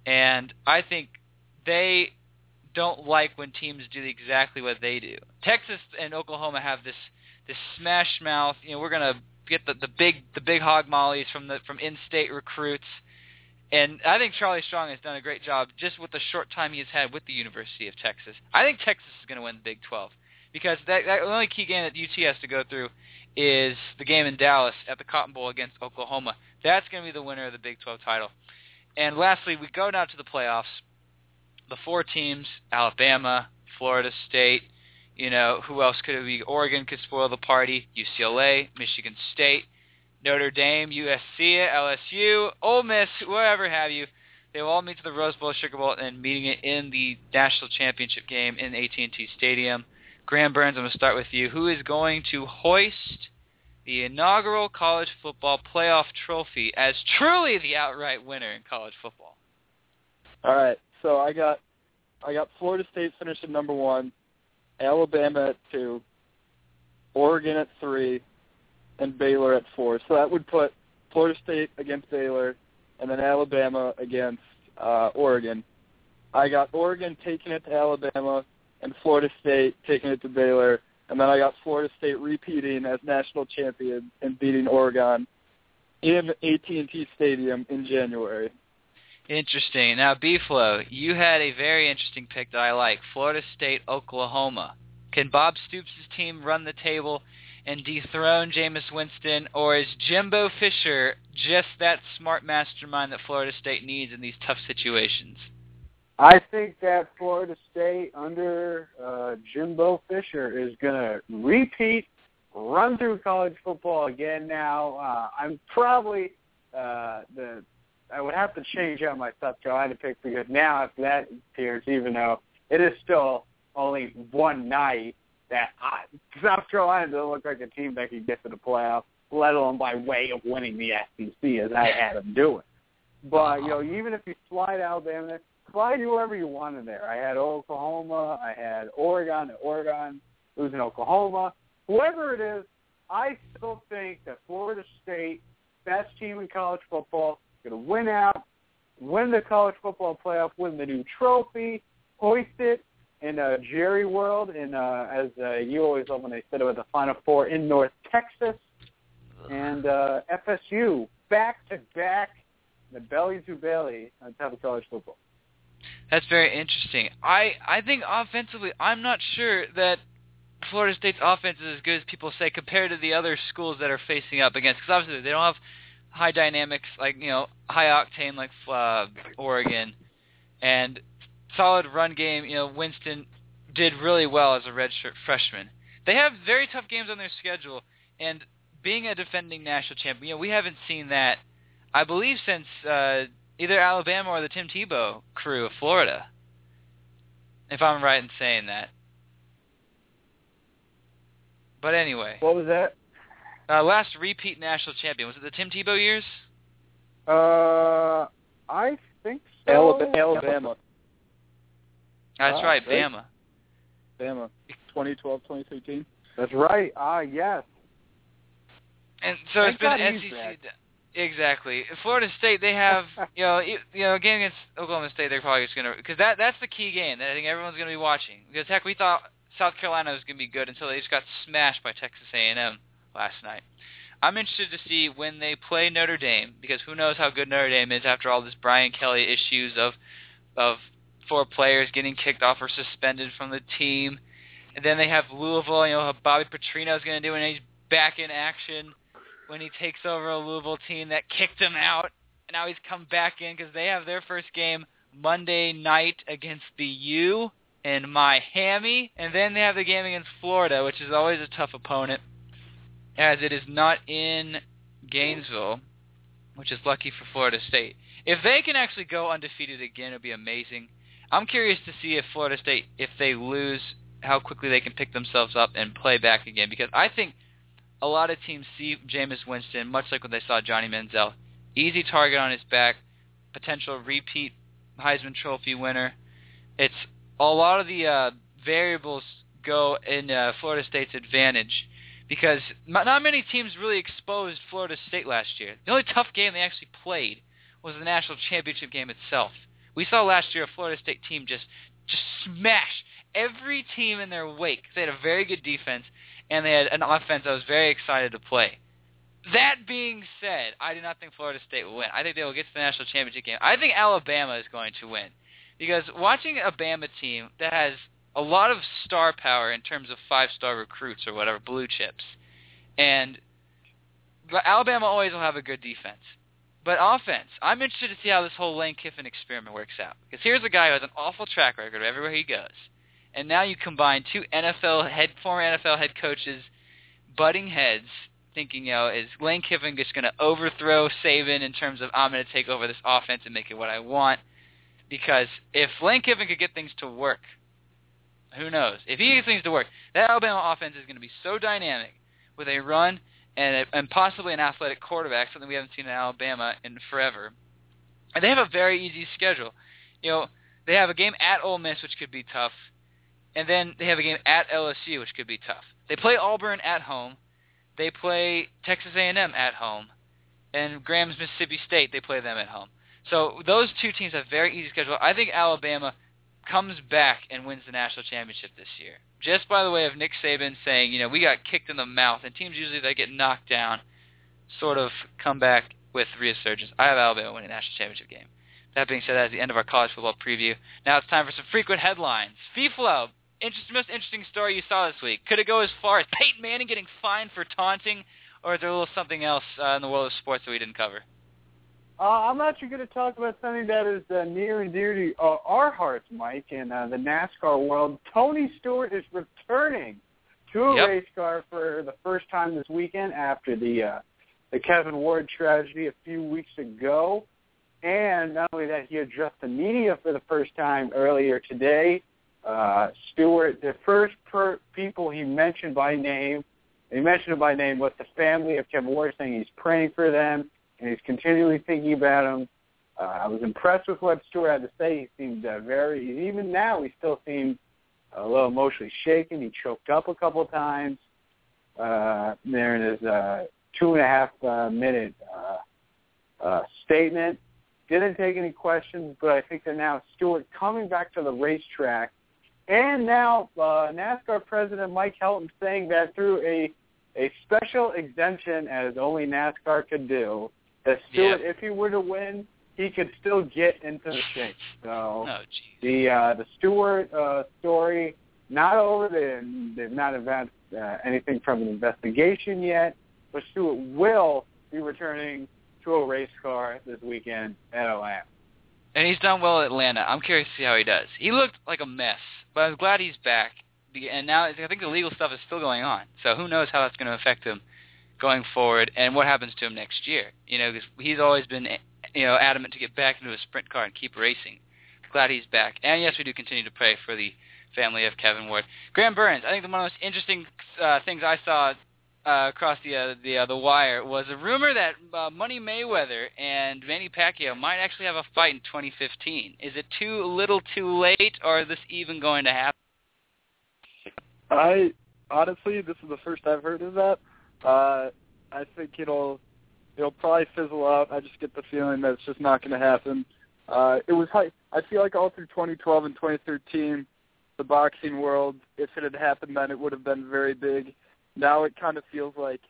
and I think they don't like when teams do exactly what they do. Texas and Oklahoma have this this smash mouth. You know, we're gonna get the the big the big hog mollies from the from in-state recruits, and I think Charlie Strong has done a great job just with the short time he has had with the University of Texas. I think Texas is going to win the Big 12 because that, that the only key game that UT has to go through is the game in Dallas at the Cotton Bowl against Oklahoma. That's going to be the winner of the Big 12 title. And lastly, we go now to the playoffs. The four teams, Alabama, Florida State, you know, who else could it be? Oregon could spoil the party, UCLA, Michigan State, Notre Dame, USC, LSU, Ole Miss, whoever have you. They will all meet to the Rose Bowl, Sugar Bowl, and meeting it in the national championship game in AT&T Stadium. Graham Burns, I'm going to start with you. Who is going to hoist the inaugural college football playoff trophy as truly the outright winner in college football? All right. So I got I got Florida State finishing number one, Alabama at two, Oregon at three, and Baylor at four. So that would put Florida State against Baylor, and then Alabama against uh, Oregon. I got Oregon taking it to Alabama, and Florida State taking it to Baylor, and then I got Florida State repeating as national champion and beating Oregon in AT&T Stadium in January. Interesting. Now, B-Flow, you had a very interesting pick that I like. Florida State, Oklahoma. Can Bob Stoops' team run the table and dethrone Jameis Winston, or is Jimbo Fisher just that smart mastermind that Florida State needs in these tough situations? I think that Florida State under uh, Jimbo Fisher is going to repeat, run through college football again. Now, uh, I'm probably uh, the I would have to change out my South Carolina pick because now after that appears, even though it is still only one night, that I, South Carolina doesn't look like a team that can get to the playoffs, let alone by way of winning the SEC as I had them doing. But you know, even if you slide Alabama, slide whoever you want in there. I had Oklahoma, I had Oregon, Oregon losing Oklahoma. Whoever it is, I still think that Florida State, best team in college football, going to win out, win the college football playoff, win the new trophy, hoist it in uh, Jerry World, in uh, as uh, you always love when they said was the Final Four in North Texas, and uh, FSU back to back, the belly to belly on top of college football. That's very interesting. I I think offensively, I'm not sure that Florida State's offense is as good as people say compared to the other schools that are facing up against. Because obviously they don't have high dynamics like you know high octane like uh, Oregon, and solid run game. You know Winston did really well as a redshirt freshman. They have very tough games on their schedule, and being a defending national champion, you know we haven't seen that. I believe since uh, either Alabama or the Tim Tebow crew of Florida, if I'm right in saying that. But anyway, What was that? uh, last repeat national champion was it the Tim Tebow years? Uh, I think so. Alabama. Alabama. That's Ah, right, right. Bama. Bama. 2012, 2013. That's right. Ah, yes. And so it's been God he's SEC. back. Exactly. Florida State, they have you know you you know game against Oklahoma State, they're probably just gonna because that that's the key game that I think everyone's gonna be watching. Because heck, we thought South Carolina was gonna be good until they just got smashed by Texas A&M last night. I'm interested to see when they play Notre Dame because who knows how good Notre Dame is after all this Brian Kelly issues of of four players getting kicked off or suspended from the team. And then they have Louisville, you know, how Bobby Petrino's going to do, and he's back in action when he takes over a Louisville team that kicked him out. Now he's come back in because they have their first game Monday night against the U in Miami. And then they have the game against Florida, which is always a tough opponent, as it is not in Gainesville, which is lucky for Florida State. If they can actually go undefeated again, it would be amazing. I'm curious to see if Florida State, if they lose, how quickly they can pick themselves up and play back again. Because I think a lot of teams see Jameis Winston, much like when they saw Johnny Manziel, easy target on his back, potential repeat Heisman Trophy winner. It's a lot of the uh, variables go in uh, Florida State's advantage because not many teams really exposed Florida State last year. The only tough game they actually played was the national championship game itself. We saw last year a Florida State team just just smash every team in their wake. They had a very good defense and they had an offense I was very excited to play. That being said, I do not think Florida State will win. I think they will get to the national championship game. I think Alabama is going to win because watching a Bama team that has a lot of star power in terms of five-star recruits or whatever, blue chips, and Alabama always will have a good defense. But offense, I'm interested to see how this whole Lane Kiffin experiment works out. Because here's a guy who has an awful track record everywhere he goes, and now you combine two NFL head, former NFL head coaches, butting heads, thinking, you know, is Lane Kiffin just going to overthrow Saban in terms of I'm going to take over this offense and make it what I want? Because if Lane Kiffin could get things to work, who knows? If he gets things to work, that Alabama offense is going to be so dynamic with a run and a, and possibly an athletic quarterback, something we haven't seen in Alabama in forever. And they have a very easy schedule. You know, they have a game at Ole Miss, which could be tough, and then they have a game at LSU, which could be tough. They play Auburn at home. They play Texas A&M at home, and Graham's Mississippi State. They play them at home. So those two teams have very easy schedule. I think Alabama comes back and wins the national championship this year. Just by the way of Nick Saban saying, you know, we got kicked in the mouth, and teams usually they get knocked down, sort of come back with resurgence. I have Alabama winning the national championship game. That being said, that's the end of our college football preview. Now it's time for some frequent headlines. FIFLO, interest, most interesting story you saw this week. Could it go as far as Peyton Manning getting fined for taunting, or is there a little something else uh, in the world of sports that we didn't cover? Uh, I'm actually going to talk about something that is uh, near and dear to uh, our hearts, Mike, in uh, the NASCAR world. Tony Stewart is returning to a Yep. race car for the first time this weekend after the uh, the Kevin Ward tragedy a few weeks ago. And not only that, he addressed the media for the first time earlier today. Uh, Stewart, the first per- people he mentioned by name, he mentioned by name, was the family of Kevin Ward, saying he's praying for them and he's continually thinking about him. Uh, I was impressed with what Stewart had to say. He seemed uh, very, even now, he still seemed a little emotionally shaken. He choked up a couple of times uh, there in his uh, two and a half uh, minute uh, uh, statement. Didn't take any questions, but I think that now Stewart coming back to the racetrack, and now uh, NASCAR President Mike Helton saying that through a a special exemption, as only NASCAR could do, that Stewart, if he were to win, he could still get into the chase. So Oh, the uh, the Stewart uh, story not over. They, they've not advanced uh, anything from an investigation yet, but Stewart will be returning to a race car this weekend at Atlanta. And he's done well at Atlanta. I'm curious to see how he does. He looked like a mess, but I'm glad he's back. And now I think the legal stuff is still going on. So who knows how that's going to affect him going forward and what happens to him next year. You know, because he's always been, you know, adamant to get back into a sprint car and keep racing. Glad he's back. And yes, we do continue to pray for the family of Kevin Ward. Graham Burns, I think one of the most interesting uh, things I saw uh, across the uh, the uh, the wire was a rumor that uh, Money Mayweather and Manny Pacquiao might actually have a fight in 2015. Is it too little, too late, or is this even going to happen? I honestly, this is the first I've heard of that. Uh, I think it'll it'll probably fizzle out. I just get the feeling that it's just not going to happen. Uh, it was high. I feel like all through 2012 and 2013, the boxing world, if it had happened then, it would have been very big. Now it kind of feels like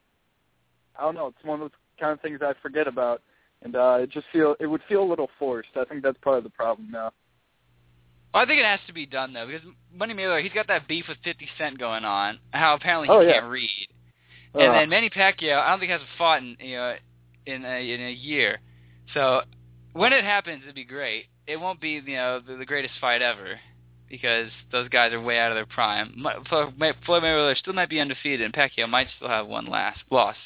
I don't know. It's one of those kind of things I forget about, and uh, it just feel it would feel a little forced. I think that's part of the problem now. Well, I think it has to be done though, because Money Mayweather, he's got that beef with 50 Cent going on. How apparently he Oh, yeah. can't read, and Uh, then Manny Pacquiao, I don't think hasn't fought in you know in a, in a year. So when it happens, it'd be great. It won't be you know the, the greatest fight ever because those guys are way out of their prime. Floyd Mayweather still might be undefeated, and Pacquiao might still have one last loss.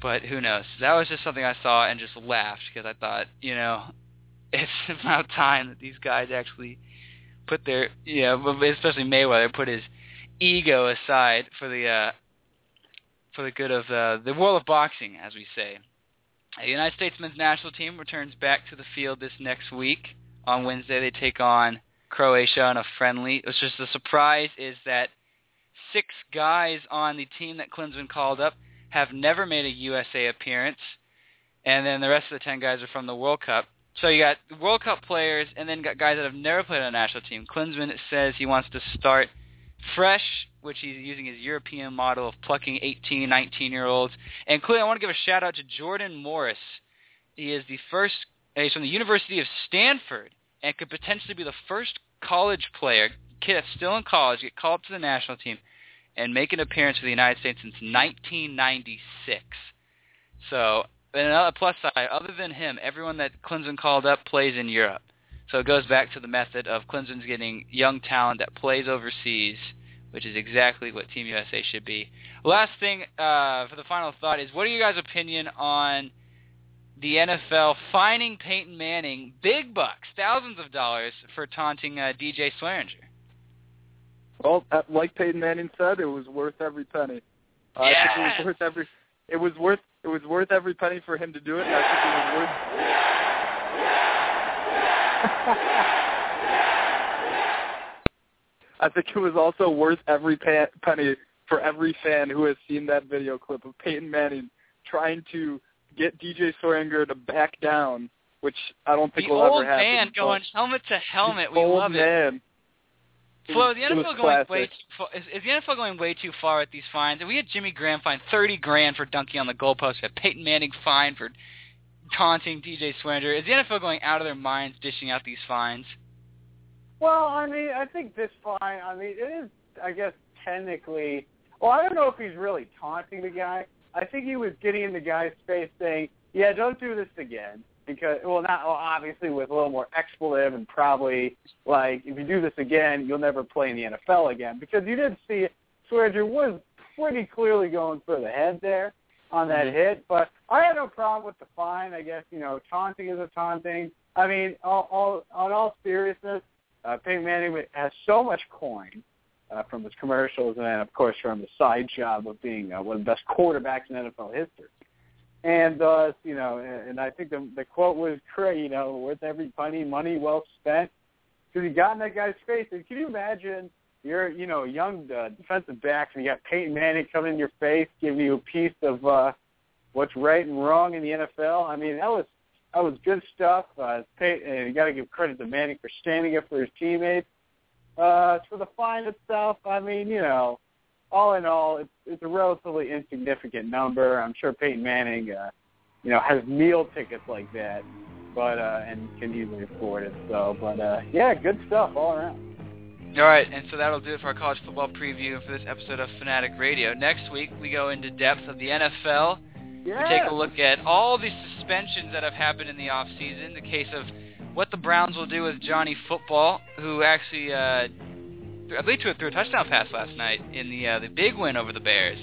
But who knows? That was just something I saw and just laughed because I thought, you know, it's about time that these guys actually put their, you know, especially Mayweather, put his ego aside for the uh, for the good of uh, the world of boxing, as we say. The United States men's national team returns back to the field this next week. On Wednesday, they take on Croatia on a friendly. It's just the surprise is that six guys on the team that Klinsmann called up have never made a USA appearance, and then the rest of the ten guys are from the World Cup. So you got World Cup players, and then got guys that have never played on a national team. Klinsmann says he wants to start fresh, which he's using his European model of plucking 18, 19-year-olds. And including, I want to give a shout out to Jordan Morris. He is the first. He's from the University of Stanford, and could potentially be the first college player, kid that's still in college, get called up to the national team and make an appearance for the United States since 1996. So, and another plus side, other than him, everyone that Klinsmann called up plays in Europe. So it goes back to the method of Klinsmann's getting young talent that plays overseas, which is exactly what Team USA should be. Last thing uh, for the final thought is, what are you guys' opinion on the NFL fining Peyton Manning big bucks, thousands of dollars, for taunting uh, DJ Swearinger? Well, like Peyton Manning said, it was worth every penny. Uh, I think it was worth every. It was worth. It was worth every penny for him to do it. And I think it was worth. I think it was also worth every pa- penny for every fan who has seen that video clip of Peyton Manning trying to get DJ Swearinger to back down, which I don't think The will ever happen. The old man going helmet to helmet. We old love it. man. It Flo, was- the NFL going way too far. Is, is the NFL going way too far with these fines? And we had Jimmy Graham fined thirty grand for dunking on the goalpost. We had Peyton Manning fined for taunting DJ Swearinger. Is the NFL going out of their minds dishing out these fines? Well, I mean, I think this fine. I mean, it is, I guess, technically. Well, I don't know if he's really taunting the guy. I think he was getting in the guy's face, saying, "Yeah, don't do this again." Because, well, not well, obviously with a little more expletive and probably like, if you do this again, you'll never play in the NFL again. Because you did see Swearinger was pretty clearly going for the head there on that hit. But I had no problem with the fine. I guess you know, taunting is a taunting. I mean, all, all on all seriousness, uh, Peyton Manning has so much coin uh, from his commercials, and of course from the side job of being uh, one of the best quarterbacks in NFL history. And uh, you know, and, and I think the the quote was great. You know, worth every penny, money well spent. Because he got in that guy's face. And can you imagine? You're, you know, young uh, defensive back, and you got Peyton Manning coming in your face, giving you a piece of uh, what's right and wrong in the NFL. I mean, that was that was good stuff. Uh, Pey- and you got to give credit to Manning for standing up for his teammates. Uh, for the fine itself, I mean, you know, all in all, it's, it's a relatively insignificant number. I'm sure Peyton Manning, uh, you know, has meal tickets like that, but uh, and can easily afford it. So, but uh, yeah, good stuff all around. All right, and so that'll do it for our college football preview for this episode of Fanatic Radio. Next week, we go into depth of the NFL. Yeah. We take a look at all the suspensions that have happened in the off season. The case of what the Browns will do with Johnny Football, who actually, uh, I believe, threw, threw a touchdown pass last night in the uh, the big win over the Bears.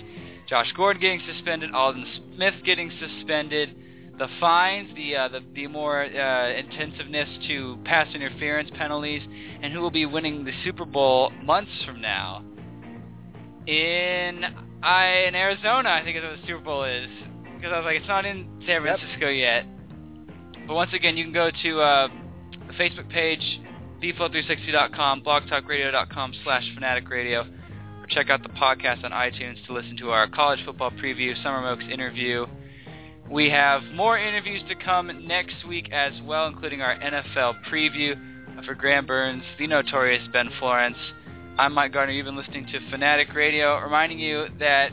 Josh Gordon getting suspended, Aldon Smith getting suspended, the fines, the uh, the, the more uh, intensiveness to pass interference penalties, and who will be winning the Super Bowl months from now. In I in Arizona, I think is where the Super Bowl is, because I was like, it's not in San Francisco yet. But once again, you can go to uh, the Facebook page, bflow360.com, blogtalkradio.com slash fanatic or check out the podcast on iTunes to listen to our college football preview, Summer Moak's interview. We have more interviews to come next week as well, including our NFL preview for Graham Burns, the notorious Ben Florence. I'm Mike Gardner. You've been listening to Fanatic Radio, reminding you that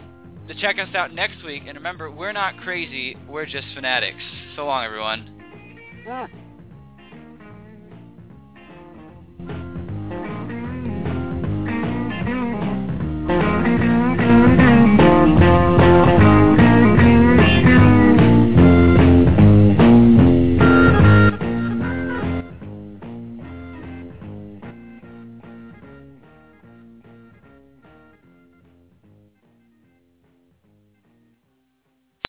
to check us out next week. And remember, we're not crazy. We're just fanatics. So long, everyone. Yeah.